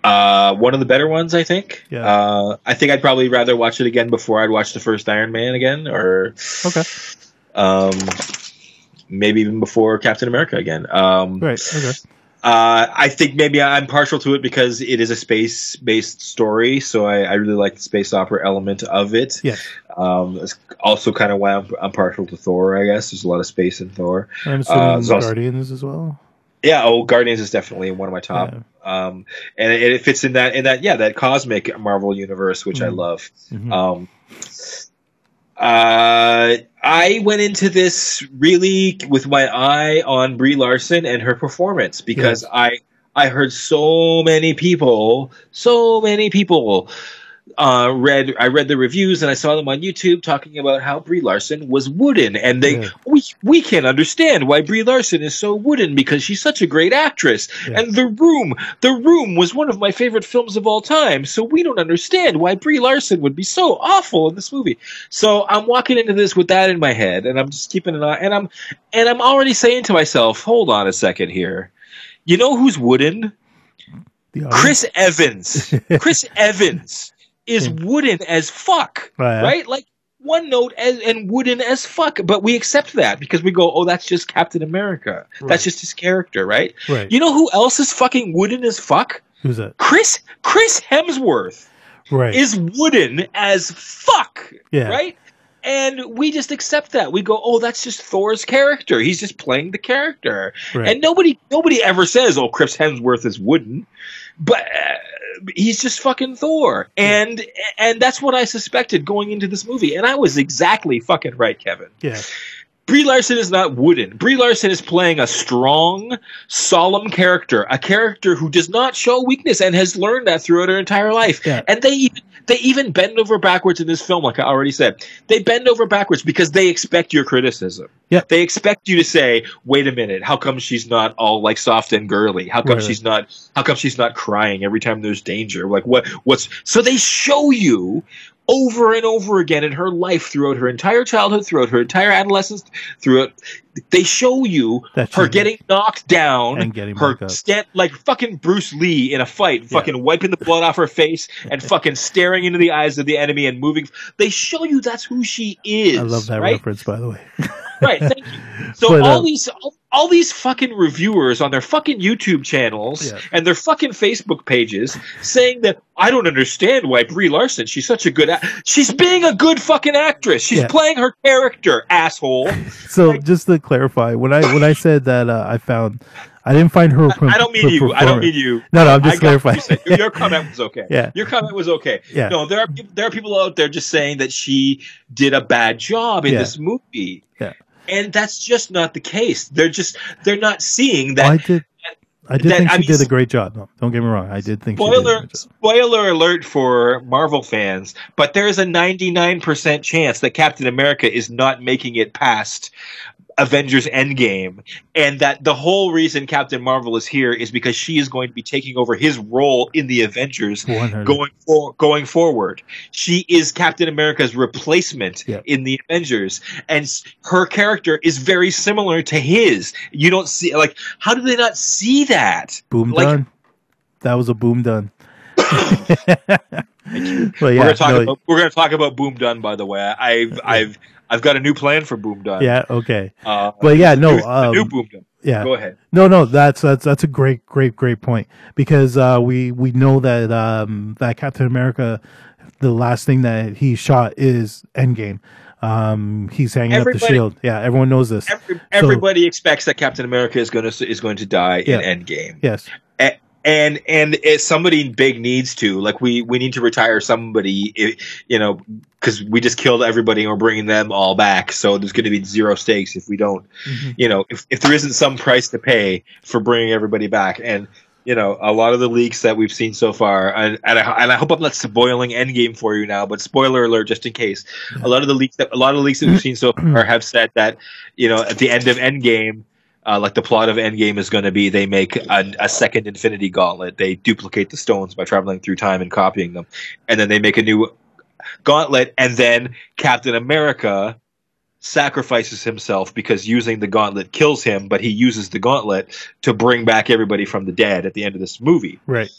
Uh, one of the better ones, I think. Yeah. Uh, I think I'd probably rather watch it again before I'd watch the first Iron Man again, or Okay. um, maybe even before Captain America again. Um, Right. Okay. Uh, I think maybe I'm partial to it because it is a space based story, so I, I, really like the space opera element of it. Yes. Um, it's also kind of why I'm, I'm, partial to Thor, I guess. There's a lot of space in Thor. I'm assuming uh, Guardians as well. Yeah, oh, Guardians is definitely one of my top. Yeah. Um, and it, it, fits in that in that yeah that cosmic Marvel universe, which mm-hmm. I love. Mm-hmm. Um, uh, I went into this really with my eye on Brie Larson and her performance because yes. I I heard so many people, so many people uh, read I read the reviews and I saw them on YouTube talking about how Brie Larson was wooden, and they yeah. we we can't understand why Brie Larson is so wooden because she's such a great actress. Yeah. And The Room, The Room was one of my favorite films of all time, so we don't understand why Brie Larson would be so awful in this movie. So I'm walking into this with that in my head, and I'm just keeping an eye, and I'm and I'm already saying to myself, hold on a second here, you know who's wooden? Chris Evans. Chris Evans is wooden as fuck, right? right? Like one note as, and wooden as fuck, but we accept that because we go, oh, that's just Captain America. Right. That's just his character, right? Right. You know who else is fucking wooden as fuck? Who's that? Chris Chris Hemsworth. Right. Is wooden as fuck. Yeah. Right? And we just accept that. We go, "Oh, that's just Thor's character. He's just playing the character." Right. And nobody nobody ever says, "Oh, Chris Hemsworth is wooden." But uh, he's just fucking Thor, and yeah. and that's what I suspected going into this movie, and I was exactly fucking right, Kevin. Yeah. Brie Larson is not wooden. Brie Larson is playing a strong, solemn character, a character who does not show weakness and has learned that throughout her entire life. Yeah. And they even they even bend over backwards in this film, like I already said. They bend over backwards because they expect your criticism. Yeah. They expect you to say, "Wait a minute, how come she's not all like soft and girly? How come right. she's not? How come she's not crying every time there's danger? Like what? What's?" So they show you over and over again in her life throughout her entire childhood, throughout her entire adolescence, throughout they show you That's her getting knocked down and getting her stand like fucking Bruce Lee in a fight, yeah. fucking wiping the blood off her face and fucking staring into the eyes of the enemy and moving. They show you that's who she is. I love that right? reference, by the way. right, thank you. So but, all uh, these all, all, these fucking reviewers on their fucking YouTube channels yeah. and their fucking Facebook pages saying that I don't understand why Brie Larson, she's such a good a- she's being a good fucking actress. She's yeah. playing her character, asshole. So like, just to clarify, when I when I said that uh, I found I didn't find her. I don't mean you. I don't mean you. No, no, I'm just clarifying. You your comment was okay. yeah, your comment was okay. Yeah. No, there are there are people out there just saying that she did a bad job in yeah. this movie. Yeah. And that's just not the case. They're just they're not seeing that. I did. I did that, think she I mean, did a great job. No, don't get me wrong. I did think. Spoiler spoiler alert for Marvel fans, but there's a 99% chance that Captain America is not making it past Avengers Endgame, and that the whole reason Captain Marvel is here is because she is going to be taking over his role in the Avengers 100. going for, going forward. She is Captain America's replacement yep. in the Avengers, and her character is very similar to his. You don't see like how do they not see that? Boom like, done. That was a boom done. yeah, we're gonna talk no, about we're gonna talk about Boom Done. By the way, I've yeah. I've I've got a new plan for Boom Done. Yeah, okay. Uh, but yeah, no, new, um, new Boom Done. Yeah, go ahead. No, no, that's that's that's a great, great, great point because uh, we we know that um, that Captain America, the last thing that he shot is Endgame. Um, he's hanging everybody, up the shield. Yeah, everyone knows this. Every, everybody so, expects that Captain America is going to is going to die yeah, in Endgame. Yes, and and if somebody big needs to like we we need to retire somebody you know because we just killed everybody and we're bringing them all back. So there's going to be zero stakes if we don't mm-hmm. you know if, if there isn't some price to pay for bringing everybody back. And you know a lot of the leaks that we've seen so far and, and, I, and I hope I'm not spoiling Endgame for you now but spoiler alert just in case. A lot of the leaks that a lot of the leaks that we've seen so far have said that you know at the end of Endgame uh, like the plot of Endgame is going to be they make a, a, second Infinity Gauntlet. They duplicate the stones by traveling through time and copying them, and then they make a new gauntlet, and then Captain America sacrifices himself because using the gauntlet kills him, but he uses the gauntlet to bring back everybody from the dead at the end of this movie. Right.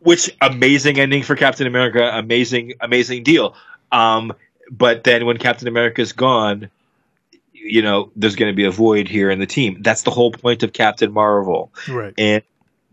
Which amazing ending for Captain America, amazing, amazing deal. Um, but then when Captain America is gone, you know, there's going to be a void here in the team. That's the whole point of Captain Marvel. Right. And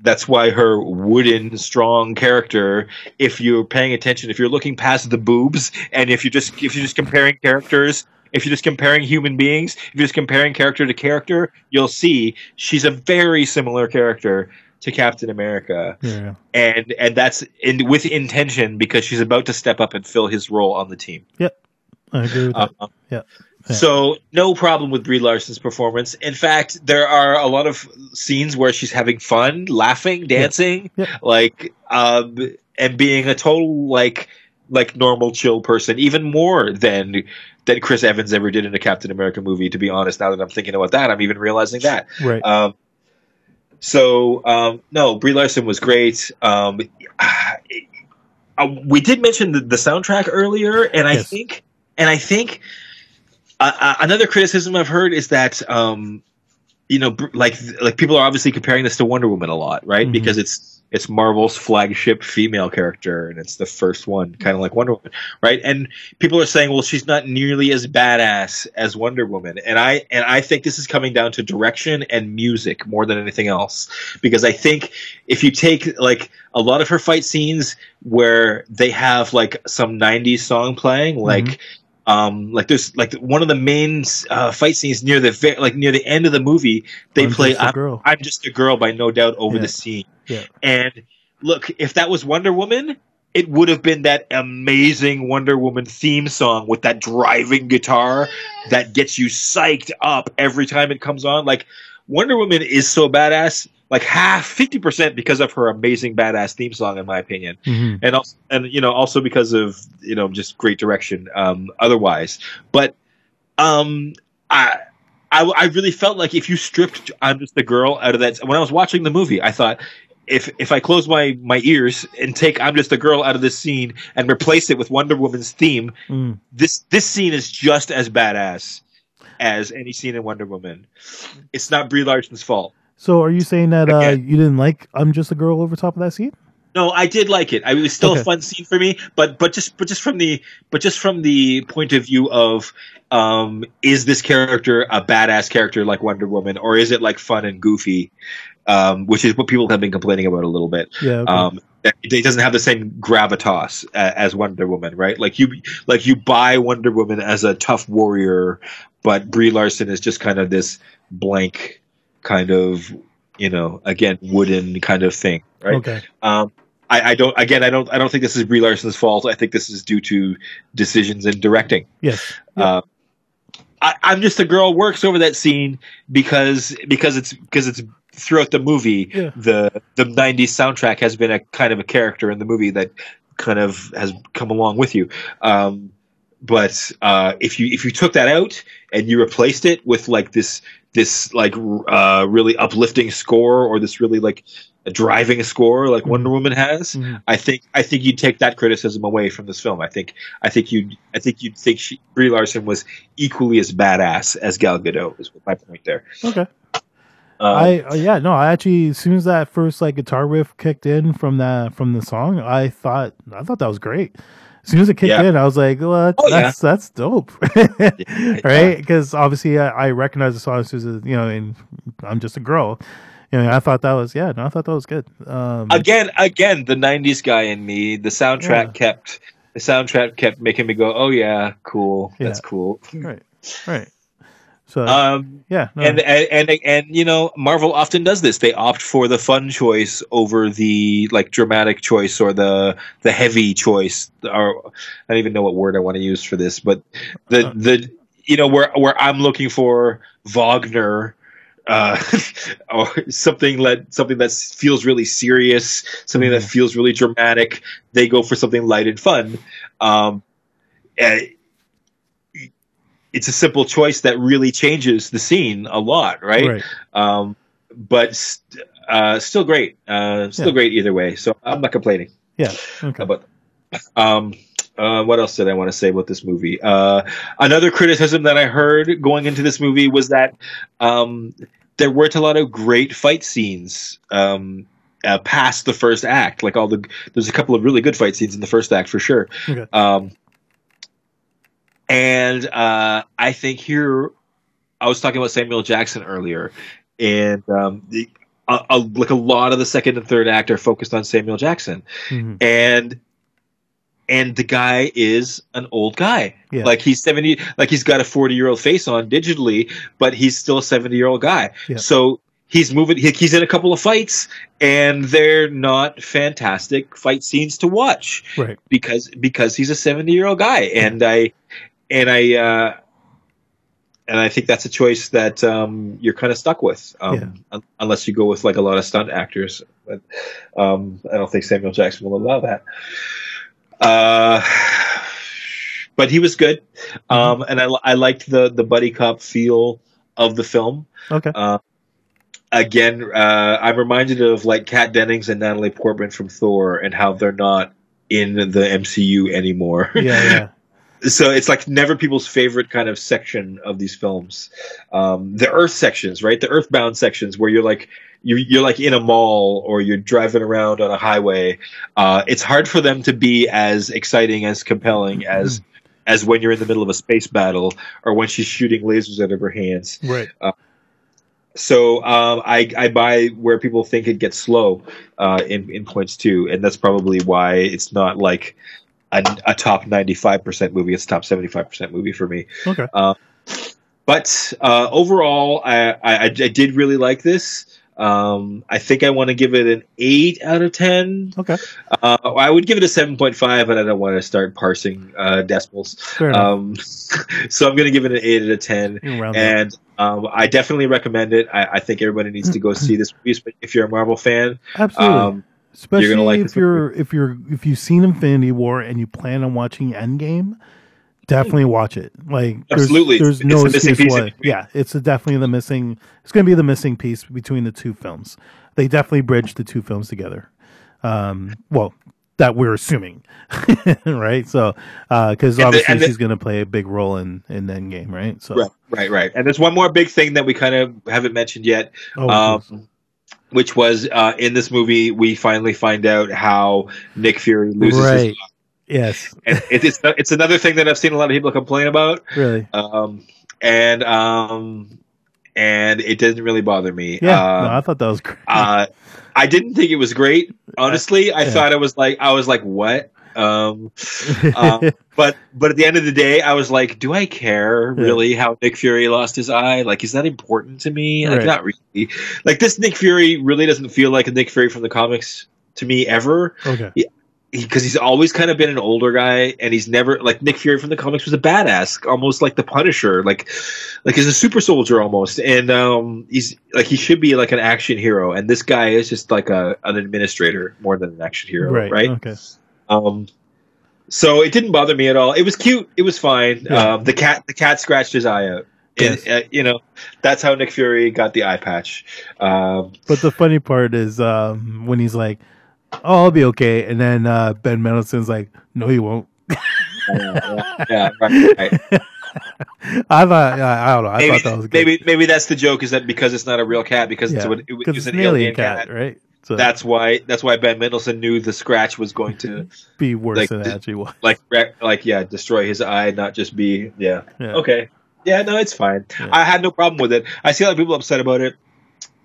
that's why her wooden, strong character. If you're paying attention, if you're looking past the boobs, and if you're just if you're just comparing characters, if you're just comparing human beings, if you're just comparing character to character, you'll see she's a very similar character to Captain America, Yeah. and and that's in with intention because she's about to step up and fill his role on the team. Yep. I agree with that. Uh, Yeah. Yeah. So no problem with Brie Larson's performance. In fact, there are a lot of scenes where she's having fun, laughing, dancing, Yeah. like um, and being a total like like normal chill person, even more than than Chris Evans ever did in a Captain America movie. To be honest, now that I'm thinking about that, I'm even realizing that. right. Um, so um, no, Brie Larson was great. Um, uh, we did mention the, the soundtrack earlier, and I Yes. think, and I think uh, another criticism I've heard is that um, you know, like like people are obviously comparing this to Wonder Woman a lot, right? Mhm. Because it's it's Marvel's flagship female character, and it's the first one, kind of like Wonder Woman, right? And people are saying, well, she's not nearly as badass as Wonder Woman, and I and I think this is coming down to direction and music more than anything else, because I think if you take like a lot of her fight scenes where they have like some '90s song playing, like. Um, like there's like one of the main uh, fight scenes near the like near the end of the movie. They I'm play Just I'm. I'm just a girl by no doubt over Yeah. the scene. Yeah. And look, if that was Wonder Woman, it would have been that amazing Wonder Woman theme song with that driving guitar that gets you psyched up every time it comes on. Like Wonder Woman is so badass, like half fifty percent because of her amazing badass theme song, in my opinion. Hmm and also and you know also because of you know just great direction um otherwise. But um i I, I really felt like if you stripped I'm just the girl out of that when I was watching the movie I thought if if I close my my ears and take I'm just a girl out of this scene and replace it with Wonder Woman's theme Mm. this this scene is just as badass as any scene in Wonder Woman. It's not Brie Larson's fault So are you saying that uh, you didn't like I'm just a girl over top of that scene? No, I did like it. I, it was still Okay. a fun scene for me, but but just but just from the but just from the point of view of um, is this character a badass character like Wonder Woman, or is it like fun and goofy, um, which is what people have been complaining about a little bit. Yeah. Okay. Um, that it doesn't have the same gravitas uh, as Wonder Woman, right? Like you, like you buy Wonder Woman as a tough warrior, but Brie Larson is just kind of this blank, kind of, you know, again wooden kind of thing, right? Okay. Um, I, I don't. Again, I don't. I don't think this is Brie Larson's fault. I think this is due to decisions in directing. Yes. Uh, I, I'm just a girl works over that scene because because it's because it's throughout the movie. Yeah. The the '90s soundtrack has been a kind of a character in the movie that kind of has come along with you. Um, but uh, if you if you took that out and you replaced it with like this this like uh, really uplifting score or this really like a driving score like Mhm. Wonder Woman has, Mhm. I think I think you'd take that criticism away from this film. I think I think you I think you'd think she, Brie Larson was equally as badass as Gal Gadot. Is my point there. Okay. Um, I uh, yeah no I actually as soon as that first like guitar riff kicked in from that from the song I thought I thought that was great. As soon as it kicked Yeah. in, I was like, "Well, Oh, yeah. that's that's dope, right?" Because obviously, I, I recognize the song as soon as you know, and I'm just a girl. You know, I thought that was yeah, no, I thought that was good. Um, again, again, the '90s guy in me. The soundtrack Yeah. kept the soundtrack kept making me go, "Oh yeah, cool, that's cool." right, right. So Um, yeah, no, and, and and and you know, Marvel often does this. They opt for the fun choice over the like dramatic choice or the the heavy choice. Or I don't even know what word I want to use for this, but the Uh. the you know where where I'm looking for Wagner. Uh, or something that something that feels really serious, something that Mhm. feels really dramatic. They go for something light and fun. Um, eh, it's a simple choice that really changes the scene a lot, right? right. Um, but st- uh, still great. Uh, still Yeah. great either way. So I'm not complaining Yeah. Okay. about. Um, uh, what else did I want to say about this movie? Uh, another criticism that I heard going into this movie was that um, there weren't a lot of great fight scenes. Um, uh, past the first act, like all the, there's a couple of really good fight scenes in the first act for sure. Okay. And uh, I think here, I was talking about Samuel Jackson earlier, and um, the, a, a, like a lot of the second and third act are focused on Samuel Jackson, Mhm. and and the guy is an old guy. Yeah. Like he's seventy, like he's got a forty year old face on digitally, but he's still a seventy year old guy. Yeah. So he's moving. He, he's in a couple of fights, and they're not fantastic fight scenes to watch Right. because because he's a 70 year old guy and i and i uh and i think that's a choice that um you're kind of stuck with um un- unless you go with like a lot of stunt actors but um i don't think samuel jackson will allow that uh but he was good um and i i liked the the buddy cop feel of the film Okay. uh, again, uh, I'm reminded of like Kat Dennings and Natalie Portman from Thor and how they're not in the MCU anymore. Yeah. Yeah. so it's like never people's favorite kind of section of these films. Um, the Earth sections, right? The Earthbound sections where you're like you're, you're like in a mall or you're driving around on a highway. Uh, it's hard for them to be as exciting, as compelling as as when you're in the middle of a space battle or when she's shooting lasers out of her hands. Right. So um, I, I buy where people think it gets slow uh, in, in points too, and that's probably why it's not like a, a top ninety five percent movie. It's a top seventy five percent movie for me. Okay. But uh, overall, I, I, I did really like this. Um, I think I want to give it an eight out of ten. Okay. Uh, I would give it a seven point five, but I don't want to start parsing uh, decimals. Um, so I'm going to give it an eight out of ten. You can round up. And um, I definitely recommend it. I, I think everybody needs to go see this movie, if you're a Marvel fan. Absolutely. Especially you're like if you're if you're if you've seen Infinity War and you plan on watching Endgame, definitely watch it. Like there's, Absolutely. there's It's no the missing excuse piece in why. Yeah, it's a definitely the missing. It's going to be the missing piece between the two films. They definitely bridge the two films together. Um, well, that we're assuming, right? So, because the- obviously the- she's going to play a big role in in Endgame, right? So, right, right, right. And there's one more big thing that we kind of haven't mentioned yet, oh, um, which was uh, in this movie we finally find out how Nick Fury loses his right? Yes, and it, it's it's another thing that I've seen a lot of people complain about, really. um, and um, and it didn't really bother me. Yeah, Uh, no, I thought that was great. uh, I didn't think it was great. Honestly, I Yeah. thought it was like I was like, what? Um, um, but but at the end of the day, I was like, do I care really how Nick Fury lost his eye? Like, is that important to me? Like, Right. not really. Like this Nick Fury really doesn't feel like a Nick Fury from the comics to me ever okay, because he's always kind of been an older guy and he's never like Nick Fury from the comics was a badass, almost like the Punisher, like like he's a super soldier almost, and um, he's like he should be like an action hero, and this guy is just like a an administrator more than an action hero, right, right? Okay, Um, so it didn't bother me at all. It was cute. It was fine. Yeah. Um, the cat the cat scratched his eye out. And, Yes. uh, you know, that's how Nick Fury got the eye patch. Um, But the funny part is um, when he's like, "Oh, I'll be okay," and then uh, Ben Mendelsohn's like, "No, you won't." yeah, yeah, right, right. I thought I, I don't know. I maybe, thought that was good. maybe maybe that's the joke is that because it's not a real cat because yeah, it's, an, it, was it's an alien cat. right? So That's why that's why Ben Mendelsohn knew the scratch was going to be worse like than it actually was. like like yeah destroy his eye, not just be yeah. Yeah. Okay, yeah, no, it's fine. Yeah. I had no problem with it. I see a lot of people upset about it,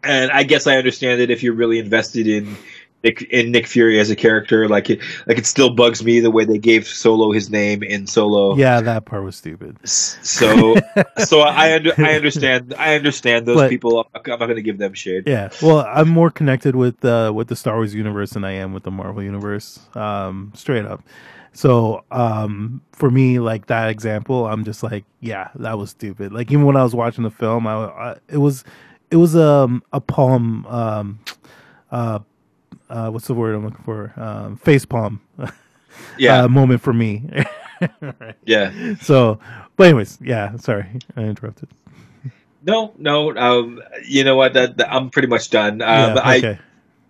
and I guess I understand it if you're really invested in Nick in Nick Fury as a character. Like it, like it still bugs me the way they gave Solo his name in Solo. Yeah, that part was stupid. So so I under, I understand I understand those But- people. I'm not going to give them shade. Yeah, well, I'm more connected with uh, with the Star Wars universe than I am with the Marvel universe. Um, straight up. So um, for me, like that example, I'm just like, yeah, that was stupid. Like even when I was watching the film, I, I it was it was um, a palm. Um, uh, uh, what's the word I'm looking for? Um, face palm Yeah, uh, moment for me. Right. yeah. So, but anyways, yeah. Sorry, I interrupted. No, no. Um, you know what? That, that- I'm pretty much done. Um, yeah, I.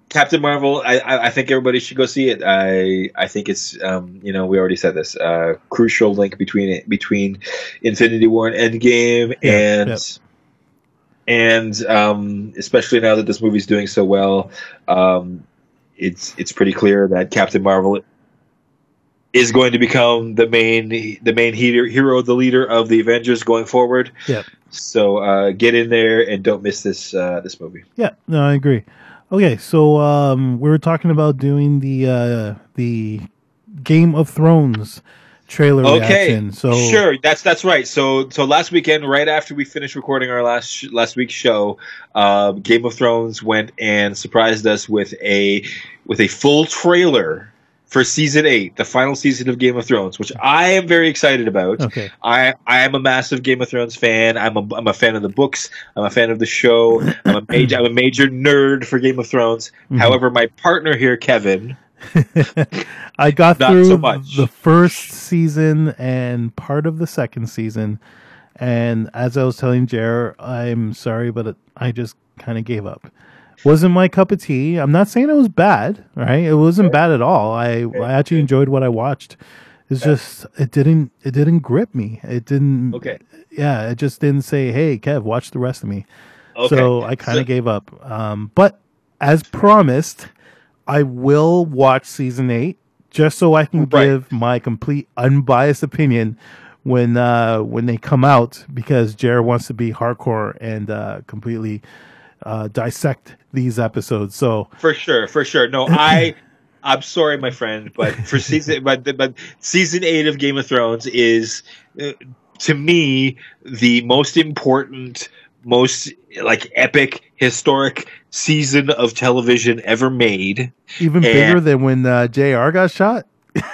Captain Marvel. I, I I think everybody should go see it. I I think it's um you know we already said this uh crucial link between it between Infinity War and Endgame Yeah, and. yep. And um, especially now that this movie's doing so well, um, it's it's pretty clear that Captain Marvel is going to become the main the main hero, hero the leader of the Avengers going forward. Yeah. So uh, get in there and don't miss this uh, this movie. Yeah, no, I agree. Okay, so um, we were talking about doing the uh, the Game of Thrones trailer Okay, reaction. So sure, that's that's right. So so last weekend, right after we finished recording our last sh- last week's show, uh, Game of Thrones went and surprised us with a with a full trailer for season eight, the final season of Game of Thrones, which I am very excited about. Okay. I I am a massive Game of Thrones fan. I'm a I'm a fan of the books. I'm a fan of the show. I'm a major I'm a major nerd for Game of Thrones. Mhm. However, my partner here, Kevin, I got Not through so much. the first season and part of the second season, and as I was telling Jer, I'm sorry, but I just kind of gave up. Wasn't my cup of tea. I'm not saying it was bad, right? It wasn't bad at all. I I actually enjoyed what I watched. It's just it didn't it didn't grip me. It didn't. Okay. Yeah, it just didn't say, "Hey, Kev, watch the rest of me." okay. So I kind of So- gave up. Um, but as promised, I will watch season eight just so I can Right. give my complete unbiased opinion when uh, when they come out because Jared wants to be hardcore and uh, completely uh, dissect these episodes. So For sure, for sure. No, I I'm sorry, my friend, but for season but but season eight of Game of Thrones is uh, to me the most important, most like epic, historic season of television ever made. even bigger than when uh, J.R. got shot.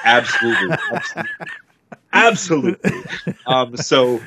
Absolutely, absolutely. absolutely. Um, so.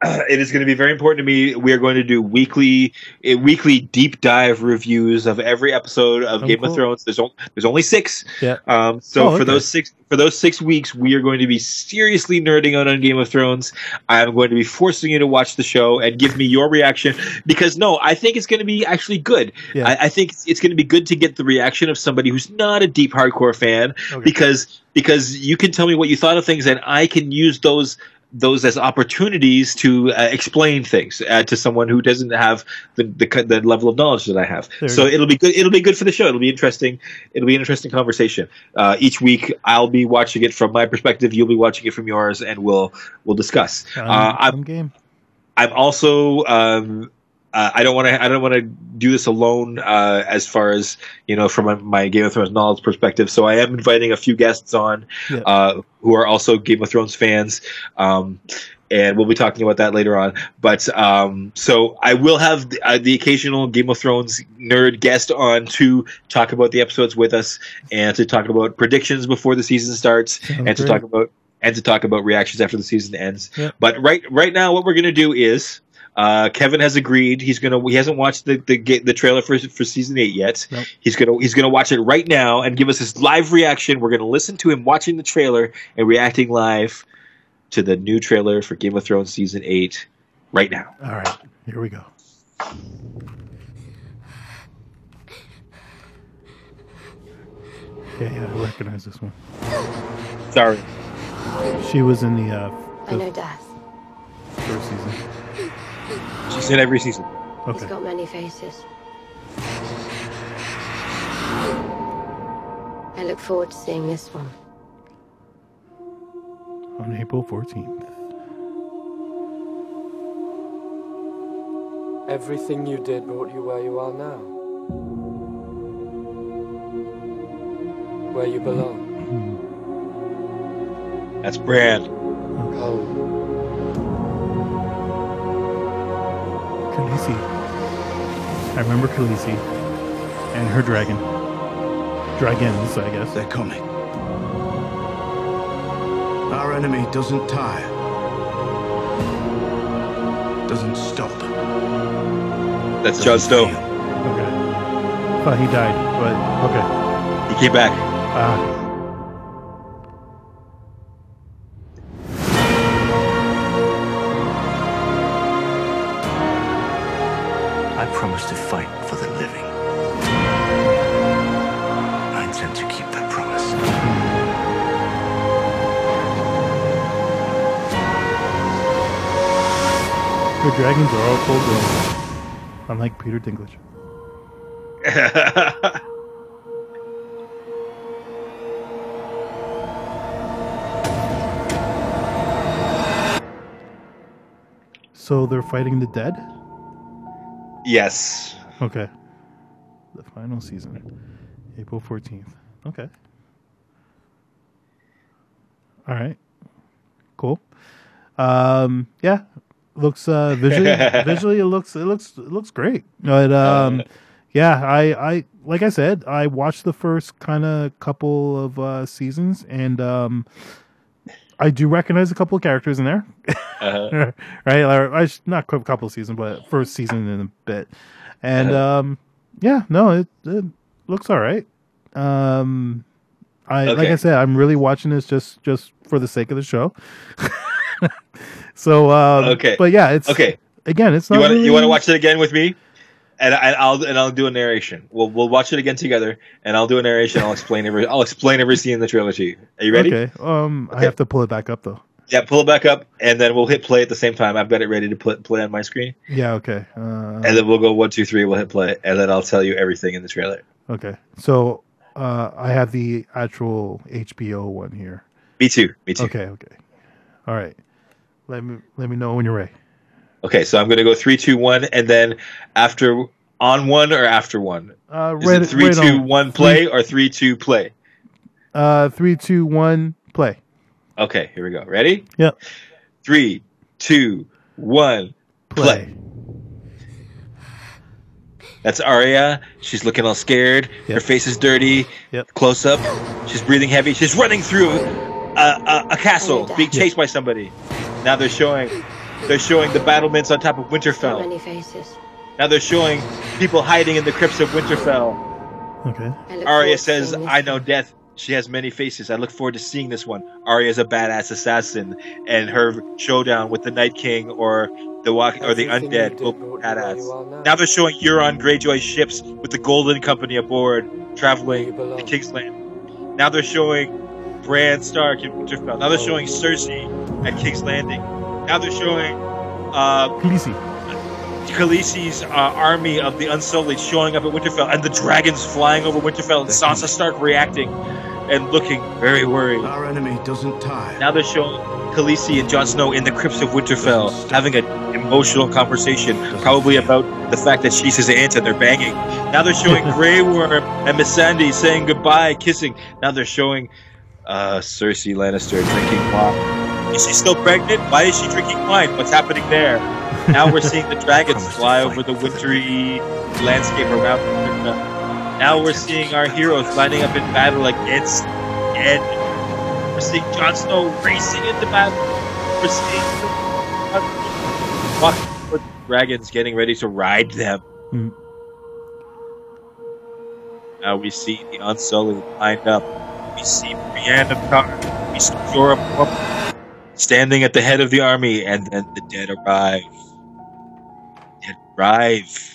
it is going to be very important to me. We are going to do weekly, weekly deep dive reviews of every episode of Oh, Game cool. of Thrones. There's only, there's only six, Yeah. um, so Oh, for those six for those six weeks, we are going to be seriously nerding out on Game of Thrones. I am going to be forcing you to watch the show and give me your reaction because no, I think it's going to be actually good. Yeah. I, I think it's, it's going to be good to get the reaction of somebody who's not a deep hardcore fan Okay. because because you can tell me what you thought of things and I can use those those as opportunities to uh, explain things uh, to someone who doesn't have the, the the level of knowledge that I have. There so it'll be good. It'll be good for the show. It'll be interesting. It'll be an interesting conversation. Uh, each week, I'll be watching it from my perspective. You'll be watching it from yours, and we'll we'll discuss. Um, Uh, I'm game. I'm also um, uh, I don't want to I don't want to do this alone uh, as far as you know from my, my Game of Thrones knowledge perspective. So I am inviting a few guests on Yeah. uh, who are also Game of Thrones fans. Um, and we'll be talking about that later on. But um, so I will have the, uh, the occasional Game of Thrones nerd guest on to talk about the episodes with us and to talk about predictions before the season starts Sounds and to talk about and to talk about reactions after the season ends. Yep. But right right now, what we're going to do is uh, Kevin has agreed. He's gonna. He hasn't watched the the, the trailer for for season eight yet. Nope. He's gonna he's gonna watch it right now and give us his live reaction. We're gonna listen to him watching the trailer and reacting live to the new trailer for Game of Thrones season eight right now. All right, here we go. Yeah, yeah, I recognize this one. Sorry. She was in the, uh, I know death. first season. She's in every season. He's Okay. got many faces. I look forward to seeing this one. On April 14th. Everything you did brought you where you are now. Where you belong. That's Bran. Home. Oh. Khaleesi. I remember Khaleesi and her dragon. Dragons, I guess. They're coming. Our enemy doesn't tire. Doesn't stop. That's Jon doesn't Snow. Okay. Thought he died, but okay. He came back. Ah. dragons are all full grown, unlike Peter Dinklage. so they're fighting the dead? Yes. Okay. The final season, April 14th. Okay. All right. Cool. Um, yeah, Looks uh visually visually it looks it looks it looks great. But um. Yeah, I, I like I said, I watched the first kind of couple of uh, seasons, and um, I do recognize a couple of characters in there. Uh-huh. right? Or, I sh- not a couple of seasons, but first season in a bit. And Uh-huh. um, yeah, no, it, it looks all right. Um, I like I said, I'm really watching this just just for the sake of the show. so um, Okay. but yeah, it's Okay. Again, it's not. You want to really, you want to watch it again with me? And, I, I'll and I'll do a narration. We'll we'll watch it again together, and I'll do a narration. I'll explain every I'll explain every scene in the trilogy. Are you ready? Okay. Um, I have to pull it back up though. Yeah, pull it back up, and then we'll hit play at the same time. I've got it ready to play, play on my screen, Yeah. Okay. Uh, and then we'll go one, two, three. We'll hit play, and then I'll tell you everything in the trailer. okay. So uh, I have the actual HBO one here. Me too. Me too. Okay. Okay. All right. Let me let me know when you're ready. Okay, so I'm going to go three, two, one, and then after on one or after one. Uh, Is right, it three, right two, on. one, play or three, two, play? Uh, three, two, one, play. Okay, here we go. Ready? Yep. Three, two, one, play. Play. That's Arya. She's looking all scared. Her face is dirty. Yep. Close up. She's breathing heavy. She's running through a, a, a castle, being chased by somebody. Now they're showing, they're showing the battlements on top of So Winterfell. many faces. Now they're showing people hiding in the crypts of Winterfell. Okay. I Arya says, "I know death. She has many faces. I look forward to seeing this one." Arya's a badass assassin, and her showdown with the Night King or the walk or the undead did will be brought you where badass. you are now. Now they're showing Euron Greyjoy's ships with the Golden Company aboard, traveling belong. to King's Landing. Now they're showing Bran Stark in Winterfell. Now they're showing Cersei at King's Landing. Now they're showing uh, Khaleesi. Khaleesi's uh, army of the Unsullied showing up at Winterfell, and the dragons flying over Winterfell, and Sansa Stark reacting and looking very worried. Our enemy doesn't tire. Now they're showing Khaleesi and Jon Snow in the crypts of Winterfell having an emotional conversation, probably about the fact that she's his aunt and they're banging. Now they're showing Grey Worm and Missandei saying goodbye, kissing. Now they're showing uh, Cersei Lannister drinking wine. Is she still pregnant? Why is she drinking wine? What's happening there? Now we're seeing the dragons fly over the wintry landscape around Winterfell. Now we're seeing our heroes lining up in battle against and we're seeing Jon Snow racing into battle. We're seeing walking with dragons getting ready to ride them. Mm. Now we see the Unsullied lined up. We see Brienne of Tarth. We see Jorah standing at the head of the army, and then the dead arrive. Dead arrive.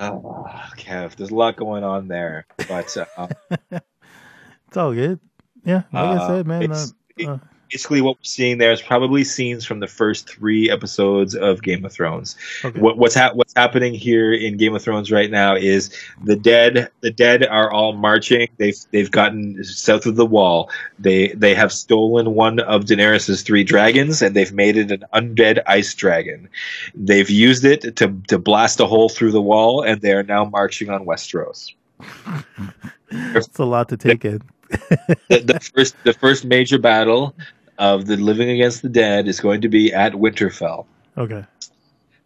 oh, Kev, there's a lot going on there, but uh, It's all good. Yeah, like I Uh, said, man. it's- Uh, uh, basically what we're seeing there is probably scenes from the first three episodes of Game of Thrones. okay. What, what's hap- what's happening here in Game of Thrones right now is the dead the dead are all marching. They've they've gotten south of the wall. They they have stolen one of Daenerys's three dragons and they've made it an undead ice dragon. They've used it to to blast a hole through the wall and they are now marching on Westeros. it's a lot to take in. the, the first the first major battle of the living against the dead is going to be at Winterfell. Okay.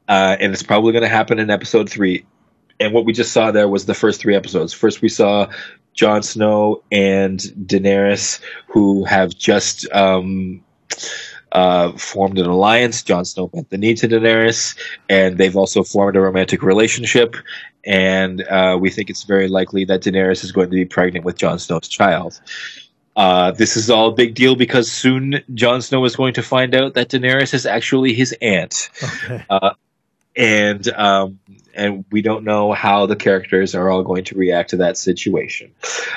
uh, and it's probably going to happen in episode three. And what we just saw there was the first three episodes. First, we saw Jon Snow and Daenerys, who have just um, uh, formed an alliance. Jon Snow bent the knee to Daenerys, and they've also formed a romantic relationship. And uh, we think it's very likely that Daenerys is going to be pregnant with Jon Snow's child. Uh, this is all a big deal because soon Jon Snow is going to find out that Daenerys is actually his aunt Okay. and um, and we don't know how the characters are all going to react to that situation.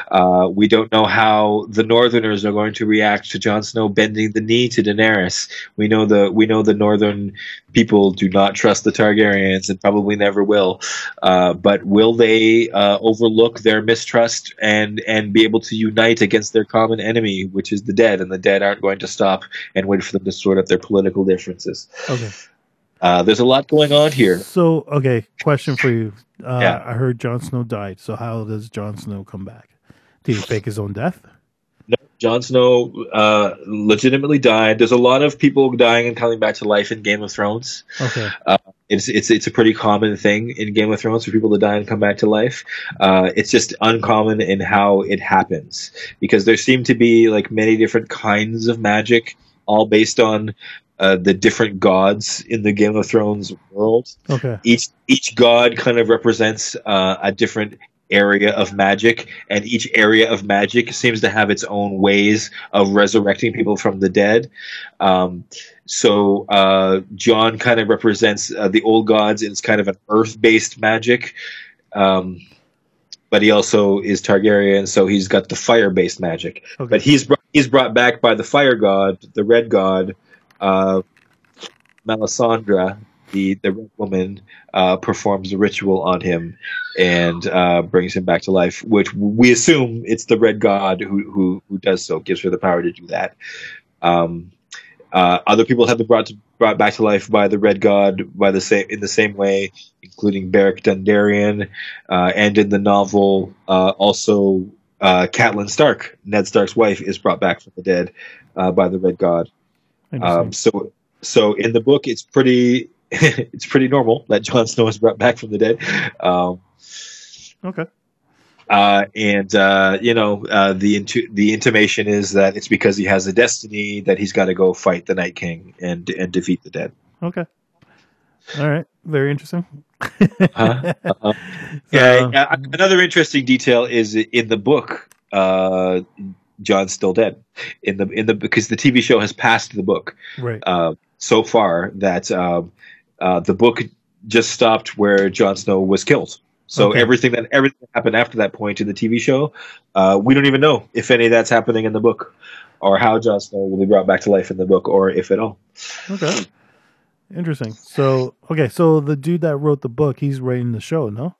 Uh, we don't know how the Northerners are going to react to Jon Snow bending the knee to Daenerys. We know the we know the Northern people do not trust the Targaryens and probably never will. Uh, but will they uh, overlook their mistrust and and be able to unite against their common enemy, which is the dead? And the dead aren't going to stop and wait for them to sort out their political differences. Okay. Uh, there's a lot going on here. So, okay, question for you. Uh, Yeah. I heard Jon Snow died. So, how does Jon Snow come back? Did he fake his own death? No, Jon Snow uh, legitimately died. There's a lot of people dying and coming back to life in Game of Thrones. Okay. It's it's it's a pretty common thing in Game of Thrones for people to die and come back to life. Uh, it's just uncommon in how it happens because there seem to be like many different kinds of magic, all based on uh, the different gods in the Game of Thrones world. Okay. each each god kind of represents uh, a different area of magic and each area of magic seems to have its own ways of resurrecting people from the dead um, so uh, john kind of represents uh, the old gods and it's kind of an earth-based magic um, but he also is targaryen so he's got the fire-based magic Okay. but he's brought, he's brought back by the fire god the red god uh, Melisandre, the the red woman, uh, performs a ritual on him and uh, brings him back to life. Which we assume it's the red god who who, who does so, gives her the power to do that. Um, uh, other people have been brought to, brought back to life by the red god by the same in the same way, including Beric Dondarrion, uh, and in the novel uh, also. Uh, Catelyn Stark, Ned Stark's wife, is brought back from the dead uh, by the Red God. Um, so, so in the book, it's pretty, it's pretty normal that Jon Snow is brought back from the dead. Um, okay. uh, and uh, you know, uh, the intu- the intimation is that it's because he has a destiny that he's got to go fight the Night King and and defeat the dead. Okay. All right. Very interesting. Huh? Uh, So- yeah. yeah, Another interesting detail is in the book. Uh, Jon's still dead in the in the because the TV show has passed the book. Right. uh, so far that um, uh, the book just stopped where Jon Snow was killed. So Okay. everything that everything that happened after that point in the TV show, uh, we don't even know if any of that's happening in the book, or how Jon Snow will be brought back to life in the book, or if at all. Okay. Interesting. So, okay. So the dude that wrote the book, he's writing the show, no?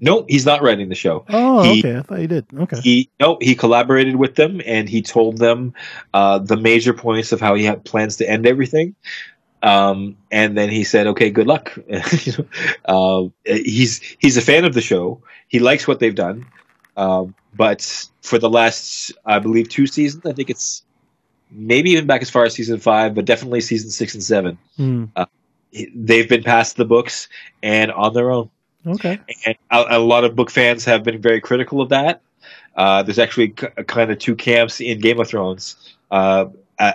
No, he's not writing the show. Oh, He- okay. I thought he did. Okay. He no, he collaborated with them and he told them uh, the major points of how he had plans to end everything. Um, and then he said, "Okay, good luck." Um, he's he's a fan of the show. He likes what they've done. Um, but for the last, I believe, two seasons, I think it's maybe even back as far as season five, but definitely season six and seven. Hmm. They've been past the books and on their own Okay. and a, a lot of book fans have been very critical of that. Uh, there's actually kind of two camps in Game of Thrones, uh, a-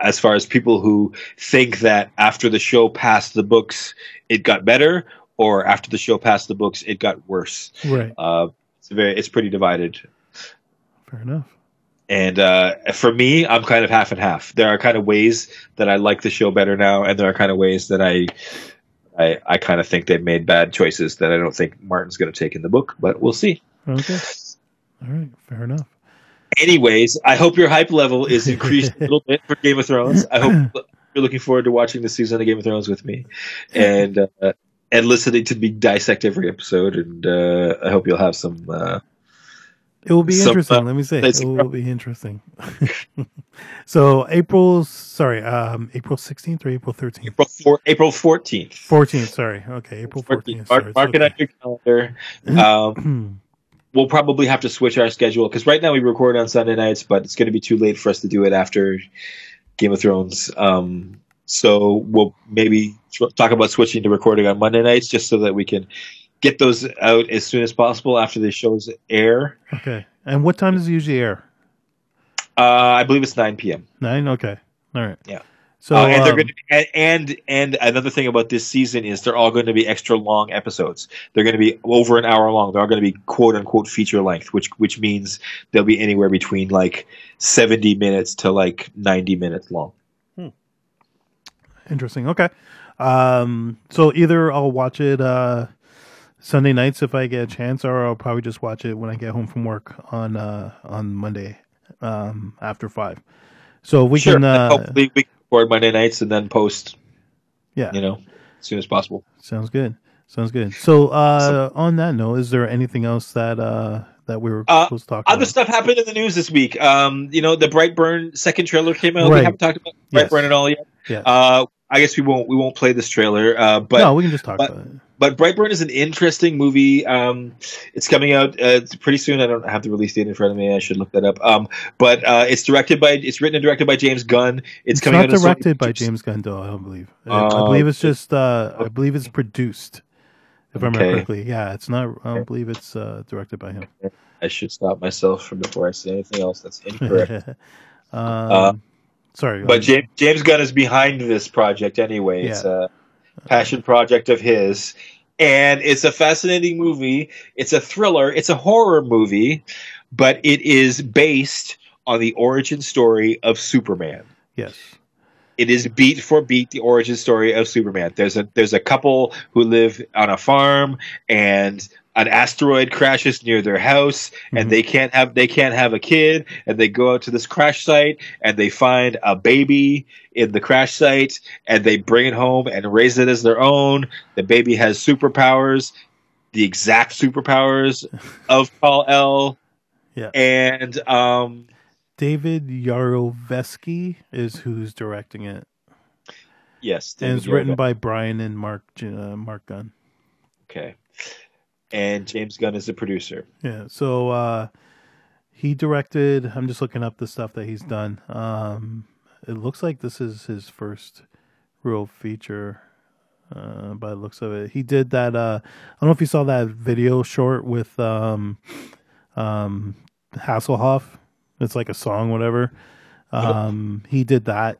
as far as people who think that after the show passed the books, it got better, or after the show passed the books, it got worse. Right. Uh, it's very, it's pretty divided. Fair enough. And uh, for me, I'm kind of half and half. There are kind of ways that I like the show better now, and there are kind of ways that I, I, I kind of think they've made bad choices that I don't think Martin's going to take in the book. But we'll see. Okay. All right. Fair enough. Anyways, I hope your hype level is increased a little bit for Game of Thrones. I hope you're looking forward to watching the season of Game of Thrones with me, and uh, and listening to me dissect every episode. And uh, I hope you'll have some. Uh, It will be So, interesting. uh, Let me say it will be interesting. so April, sorry, um, April sixteenth or April thirteenth, April four, April fourteenth. fourteenth. Sorry, okay, April fourteenth. Mark, mark it on your calendar. Um, we'll probably have to switch our schedule because right now we record on Sunday nights, but it's going to be too late for us to do it after Game of Thrones. Um, so we'll maybe talk about switching to recording on Monday nights just so that we can get those out as soon as possible after the shows air. Okay, and what time does it usually air? Uh, I believe it's 9 p.m. Nine. Okay, all right. Yeah. So uh, and they're um, going to and, and and another thing about this season is they're all going to be extra long episodes. They're going to be over an hour long. They're all going to be quote unquote feature length, which which means they'll be anywhere between like seventy minutes to like ninety minutes long. Interesting. Okay. Um, so either I'll watch it uh, Sunday nights if I get a chance, or I'll probably just watch it when I get home from work on uh, on Monday um, after five. So we sure. can. Uh, hopefully we can record Monday nights and then post. Yeah. You know, as soon as possible. Sounds good. Sounds good. So uh, on that note, is there anything else that uh, that we were Uh, supposed to talk Other about? stuff happened in the news this week. Um, you know, the Brightburn second trailer came out. Right. We haven't talked about Yes. Brightburn at all yet. Yeah. Uh, I guess we won't we won't play this trailer. Uh, but no, we can just talk but- about it. But Brightburn is an interesting movie. Um, it's coming out uh, pretty soon. I don't have the release date in front of me. I should look that up. Um, but uh, it's directed by it's written and directed by James Gunn. It's, It's coming not out directed by James Gunn, though. I don't believe. I- Oh, I believe it's just. Uh, I believe it's produced. If I remember Okay. correctly, yeah, it's not. I don't believe it's uh, directed by him. I should stop myself from before I say anything else that's incorrect. um, sorry, but James, James Gunn is behind this project anyway. It's a passion project of his. And it's a fascinating movie. It's a thriller. It's a horror movie, but it is based on the origin story of Superman. yes, It is beat for beat the origin story of Superman. There's a there's a couple who live on a farm and an asteroid crashes near their house and Mhm. they can't have they can't have a kid and they go out to this crash site and they find a baby in the crash site and they bring it home and raise it as their own. The baby has superpowers, the exact superpowers of Kal El. Yeah. And um David Yarovesky is who's directing it, yes, and it's David written by Brian and Mark uh, Mark Gunn. Okay. And James Gunn is the producer. Yeah, so uh, he directed. I'm just looking up the stuff that he's done. Um, it looks like this is his first real feature. Uh, by the looks of it, he did that. Uh, I don't know if you saw that video short with um, um, Hasselhoff. It's like a song, whatever. Um, he did that.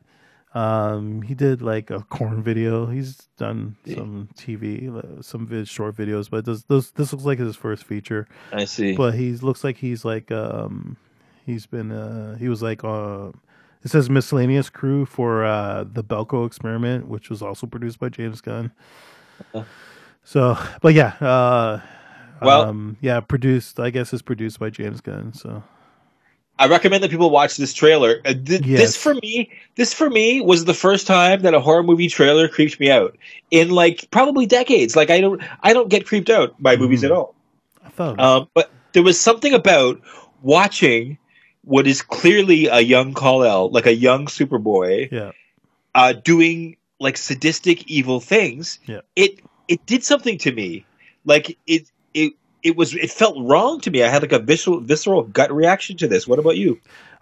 Um, he did like a corn video. He's done some TV, some vid- short videos, but this, this this looks like his first feature I see. but he looks like he's like um he's been uh he was like uh it says miscellaneous crew for uh the Belko experiment which was also produced by James Gunn. Uh-huh. So, but yeah, uh Well- um yeah, produced I guess is produced by James Gunn, so I recommend that people watch this trailer. Uh, th- Yes. This for me, this for me was the first time that a horror movie trailer creeped me out in like probably decades. Like I don't, I don't get creeped out by movies Mhm. at all. I thought Um, but there was something about watching what is clearly a young Kal El, like a young Superboy, yeah. uh, doing like sadistic, evil things. Yeah. It it did something to me. Like it it it was it felt wrong to me. I had like a visceral visceral gut reaction to this. What about you?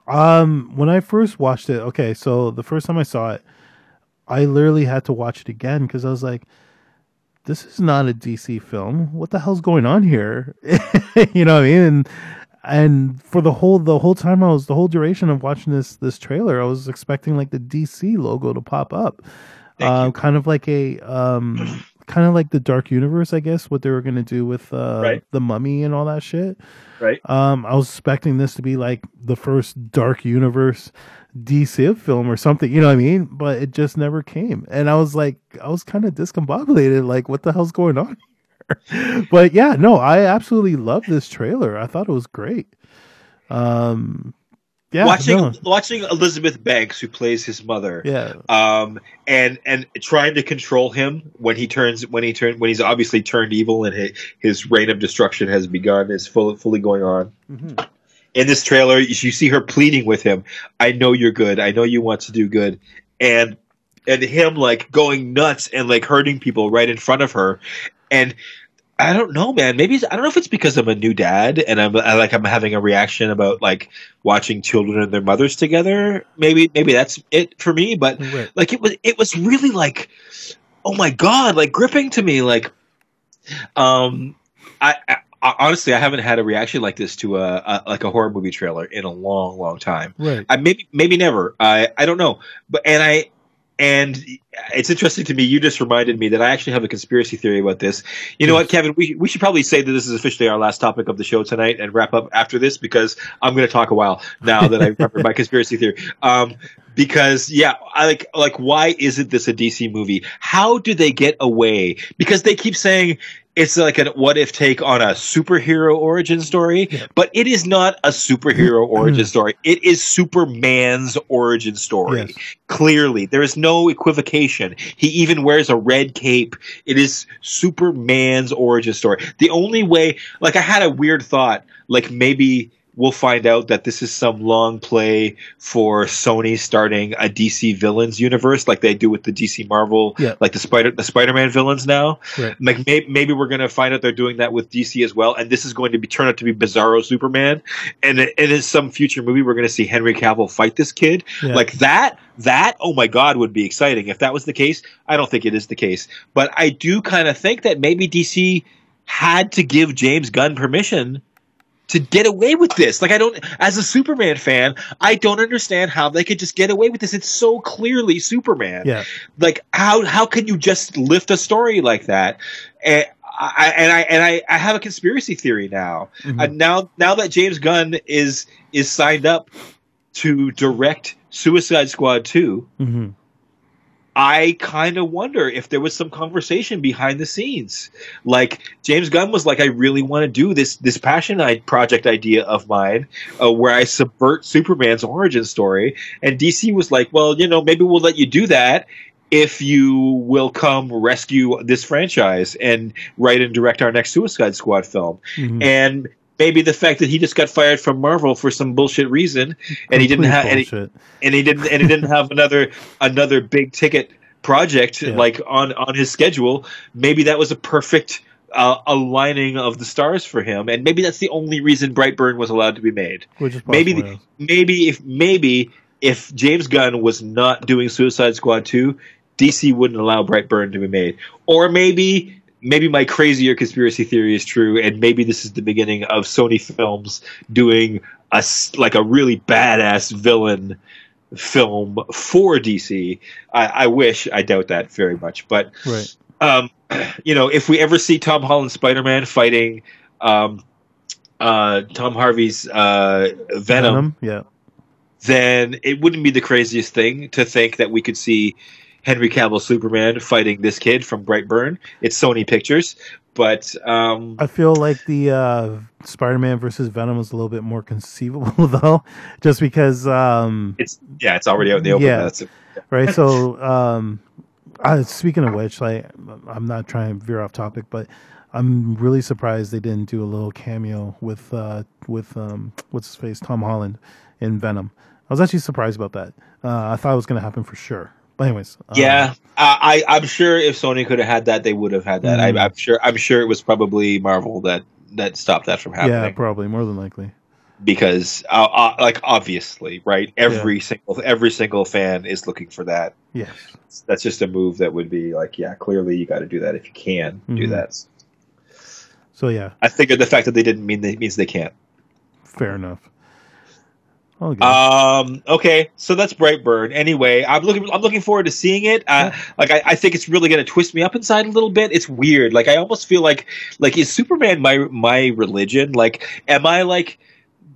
Um, when I first watched it, okay, so the first time I saw it, I literally had to watch it again because I was like, "This is not a DC film. What the hell's going on here?" you know what I mean? And, and for the whole the whole time I was the whole duration of watching this this trailer, I was expecting like the DC logo to pop up, um, kind of like a um, kind of like the Dark Universe, I guess, what they were gonna do with uh, Right. the Mummy and all that shit. Right. Um, I was expecting this to be like the first Dark Universe DC film or something, you know what I mean? But it just never came, and I was like, I was kind of discombobulated, like, what the hell's going on but yeah, no, I absolutely love this trailer. I thought it was great. Um, yeah, watching no, watching Elizabeth Banks, who plays his mother, yeah, um, and and trying to control him when he turns when he turn when he's obviously turned evil and his, his reign of destruction has begun is full, fully going on. Mhm. In this trailer, you see her pleading with him. I know you're good. I know you want to do good, and and him like going nuts and like hurting people right in front of her, and. I don't know, man. Maybe it's, I don't know if it's because I'm a new dad and I'm I, like I'm having a reaction about like watching children and their mothers together. Maybe maybe that's it for me. But right. like it was it was really like oh my god like gripping to me like um I, I honestly i haven't had a reaction like this to a, a like a horror movie trailer in a long long time right. I maybe maybe never. I I don't know. But and I and it's interesting to me. You just reminded me that I actually have a conspiracy theory about this. You know what, Kevin? We we should probably say that this is officially our last topic of the show tonight and wrap up after this because I'm going to talk a while now that I remember my conspiracy theory. Um, because yeah, I like like why isn't this a DC movie? How do they get away? Because they keep saying it's like a what if take on a superhero origin story, but it is not a superhero origin story. It is Superman's origin story. Yes. Clearly, there is no equivocation. He even wears a red cape. It is Superman's origin story. The only way, like, I had a weird thought, like maybe we'll find out that this is some long play for Sony starting a DC villains universe, like they do with the DC Marvel, Yeah. like the Spider the Spider Man villains now. Right. Like may, maybe we're gonna find out they're doing that with DC as well, and this is going to be turn out to be Bizarro Superman, and and in some future movie we're gonna see Henry Cavill fight this kid. Yeah. Like that, that oh my god would be exciting if that was the case. I don't think it is the case, but I do kind of think that maybe DC had to give James Gunn permission to get away with this. Like I don't as a Superman fan, I don't understand how they could just get away with this. It's so clearly Superman. Yeah. Like how how can you just lift a story like that? And I and I and I, I have a conspiracy theory now. Mhm. Uh, now now that James Gunn is is signed up to direct Suicide Squad 2, hmm I kind of wonder if there was some conversation behind the scenes. Like James Gunn was like, I really want to do this this passion i- project idea of mine, uh, where I subvert Superman's origin story, and DC was like, well, you know, maybe we'll let you do that if you will come rescue this franchise and write and direct our next Suicide Squad film. Mhm. And maybe the fact that he just got fired from Marvel for some bullshit reason, and he didn't have bullshit. and he didn't and he didn't have another another big ticket project Yeah. like on on his schedule maybe that was a perfect uh, aligning of the stars for him and maybe that's the only reason brightburn was allowed to be made Which is maybe the- maybe if maybe if james gunn was not doing suicide squad 2 dc wouldn't allow brightburn to be made or maybe maybe my crazier conspiracy theory is true and maybe this is the beginning of sony films doing a like a really badass villain film for DC. I, I wish, I doubt that very much, but Right. um, you know, if we ever see Tom Holland Spider Man fighting um, uh, Tom Hardy's uh, Venom, Yeah. then it wouldn't be the craziest thing to think that we could see Henry Cavill Superman fighting this kid from Brightburn. It's Sony Pictures, but um, I feel like the uh, Spider-Man versus Venom was a little bit more conceivable, though, just because, um, it's yeah, it's already out in the open. Yeah. That's right? So, um, I, speaking of which, like, I'm not trying to veer off topic, but I'm really surprised they didn't do a little cameo with uh, with um, what's his face, Tom Holland, in Venom. I was actually surprised about that. Uh, I thought it was going to happen for sure. But anyways, um, Yeah, I, I, I'm sure if Sony could have had that, they would have had that. Mhm. I, I'm sure. I'm sure it was probably Marvel that that stopped that from happening. yeah, probably more than likely. because, uh, uh, like, obviously, right? Every single every single fan is looking for that. Yes, That's just a move that would be like, yeah, clearly you got to do that if you can do Mhm. that. so yeah, I figured the fact that they didn't mean that means they can't. fair enough. Okay. Um. Okay. So that's Brightburn. Anyway, I'm looking. I'm looking forward to seeing it. Uh, Like, I, I think it's really going to twist me up inside a little bit. It's weird. Like, I almost feel like, like, is Superman my my religion? Like, am I like,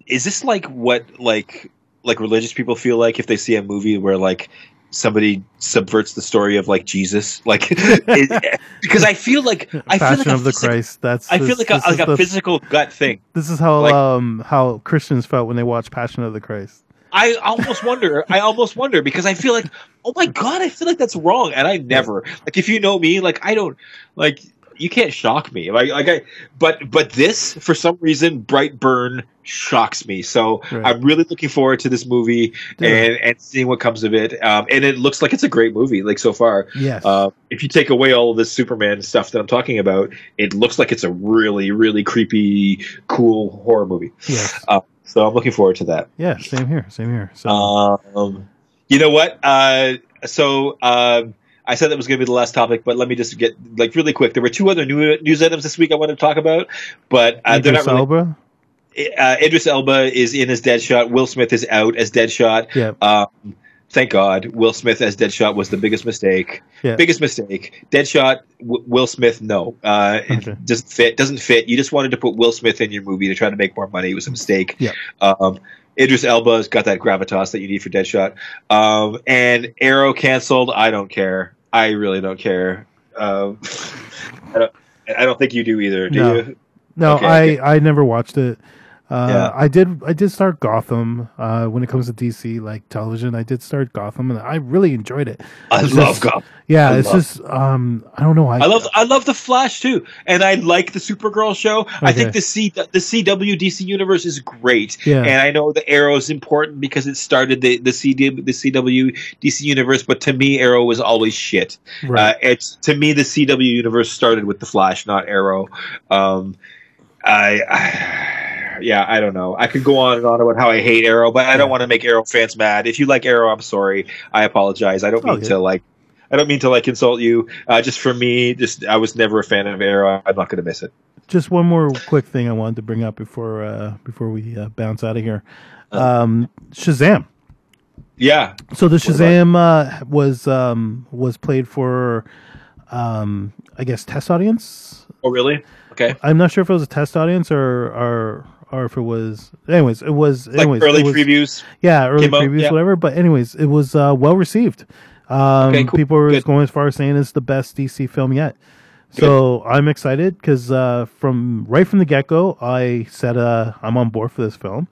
is this like what like like religious people feel like if they see a movie where like somebody subverts the story of like Jesus? Like, it, because I feel like I feel like a of the physical- Christ. That's I feel this- like a, like a the- physical gut thing. This is how like- um how Christians felt when they watched Passion of the Christ. I almost wonder. I almost wonder because I feel like, oh my god, I feel like that's wrong, and I never like if you know me, like I don't like you can't shock me, like like I, but but this for some reason Brightburn shocks me. So Right. I'm really looking forward to this movie Yeah. and and seeing what comes of it. Um, and it looks like it's a great movie, like so far. Yes. Uh, if you take away all of this Superman stuff that I'm talking about, it looks like it's a really really creepy, cool horror movie. yes. Uh, so I'm looking forward to that. Yeah. Same here. Same here. So Um, you know what? Uh, so um, I said that was going to be the last topic, but let me just get like really quick. There were two other new news items this week I wanted to talk about, but uh, they're not really. Elba. Uh, Idris Elba is in as Deadshot. Will Smith is out as Deadshot. Yeah. Um, thank God, Will Smith as Deadshot was the biggest mistake. Yeah. Biggest mistake. Deadshot, w- Will Smith, no. Uh, Okay. It doesn't fit. Doesn't fit. You just wanted to put Will Smith in your movie to try to make more money. It was a mistake. Yeah. Um, Idris Elba's got that gravitas that you need for Deadshot. Um, and Arrow canceled. I don't care. I really don't care. Um, I don't. I don't think you do either. Do No. you? No, Okay, I okay. I never watched it. Uh, Yeah. I did I did start Gotham uh, when it comes to DC like television. I did start Gotham and I really enjoyed it. I It's love just- Gotham. Yeah, I it's love- just um I don't know. I, I love I love the Flash too, and I like the Supergirl show. I think the C the CW DC universe is great, Yeah. and I know the Arrow is important because it started the the CD the CW DC universe. But to me, Arrow was always shit. Right. Uh, it's to me the CW universe started with the Flash, not Arrow. Um, I, I yeah, I don't know. I could go on and on about how I hate Arrow, but I don't want to make Arrow fans mad. If you like Arrow, I'm sorry. I apologize. I don't mean Okay. to like. I don't mean to like insult you. Uh, just for me, just I was never a fan of Arrow. I'm not going to miss it. just one more quick thing I wanted to bring up before uh, before we uh, bounce out of here. Um, Shazam. Yeah, So the? Shazam uh, was um, was played for um, I guess test audience. Oh, really? Okay. I'm not sure if it was a test audience or or or if it was. Anyways, it was. Like early was, previews. Yeah, early came out, previews, yeah. whatever. But anyways, it was uh, well received. Um, Okay, cool. People were Good. going as far as saying it's the best DC film yet. So I'm excited because uh, from right from the get go, I said uh, I'm on board for this film.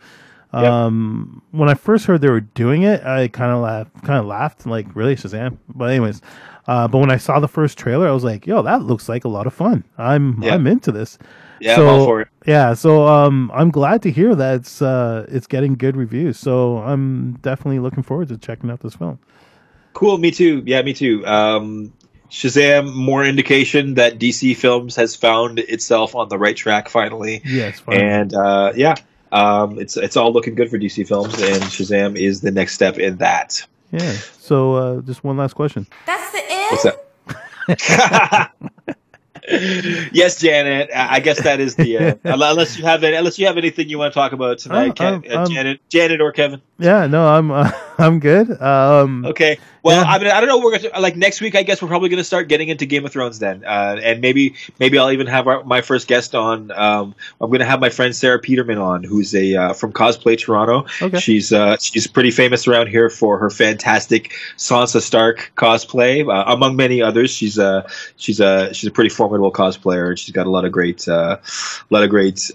Yep. Um, when I first heard they were doing it, I kind of laughed, kind of laughed, like really Shazam. But anyways, uh, but when I saw the first trailer, I was like, "Yo, that looks like a lot of fun. I'm Yeah. I'm into this." Yeah, so, I'm all for it. Yeah, so um, I'm glad to hear that it's uh, it's getting good reviews. So I'm definitely looking forward to checking out this film. Cool. Me too. Yeah, me too. Um, Shazam, more indication that DC Films has found itself on the right track finally. Yes, fine. And uh, yeah, um, it's it's all looking good for DC Films, and Shazam is the next step in that. yeah. So uh, just one last question. That's the end. What's that? yes, Janet. I guess that is the uh, unless you have any, unless you have anything you want to talk about tonight, Um, uh, Janet, Janet or Kevin. Yeah, no, I'm uh, I'm good. Um, Okay. Well, Yeah. I mean, I don't know. We're gonna, like next week. I guess we're probably going to start getting into Game of Thrones then, uh, and maybe maybe I'll even have our, my first guest on. Um, I'm going to have my friend Sarah Peterman on, who's a uh, from Cosplay Toronto. Okay. She's uh, she's pretty famous around here for her fantastic Sansa Stark cosplay, uh, among many others. She's a she's a she's a pretty formidable cosplayer, and she's got a lot of great uh, a lot of great.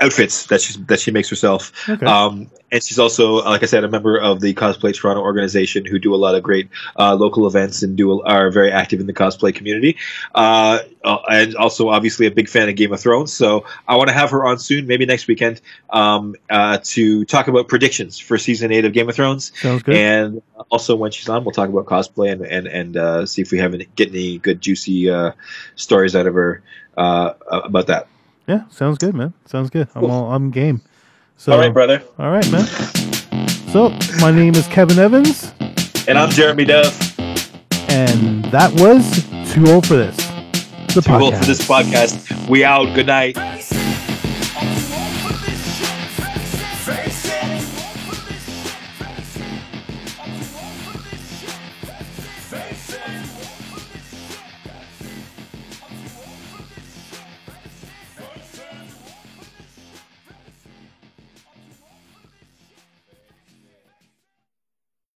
Outfits that she that she makes herself Okay. um, and she's also, like I said, a member of the Cosplay Toronto organization who do a lot of great uh, local events and do are very active in the cosplay community. Uh, uh, and also, obviously, a big fan of Game of Thrones. So I want to have her on soon, maybe next weekend, um, uh, to talk about predictions for season eight of Game of Thrones. Sounds good. And also, when she's on, we'll talk about cosplay and and, and uh, see if we have any, get any good juicy uh, stories out of her uh, about that. Yeah, sounds good, man. Sounds good. I'm all I'm game. So All right, brother. All right, man. So my name is Kevin Evans, And I'm Jeremy Dove. and that was too old for this. The Too old for this podcast. We out. Good night.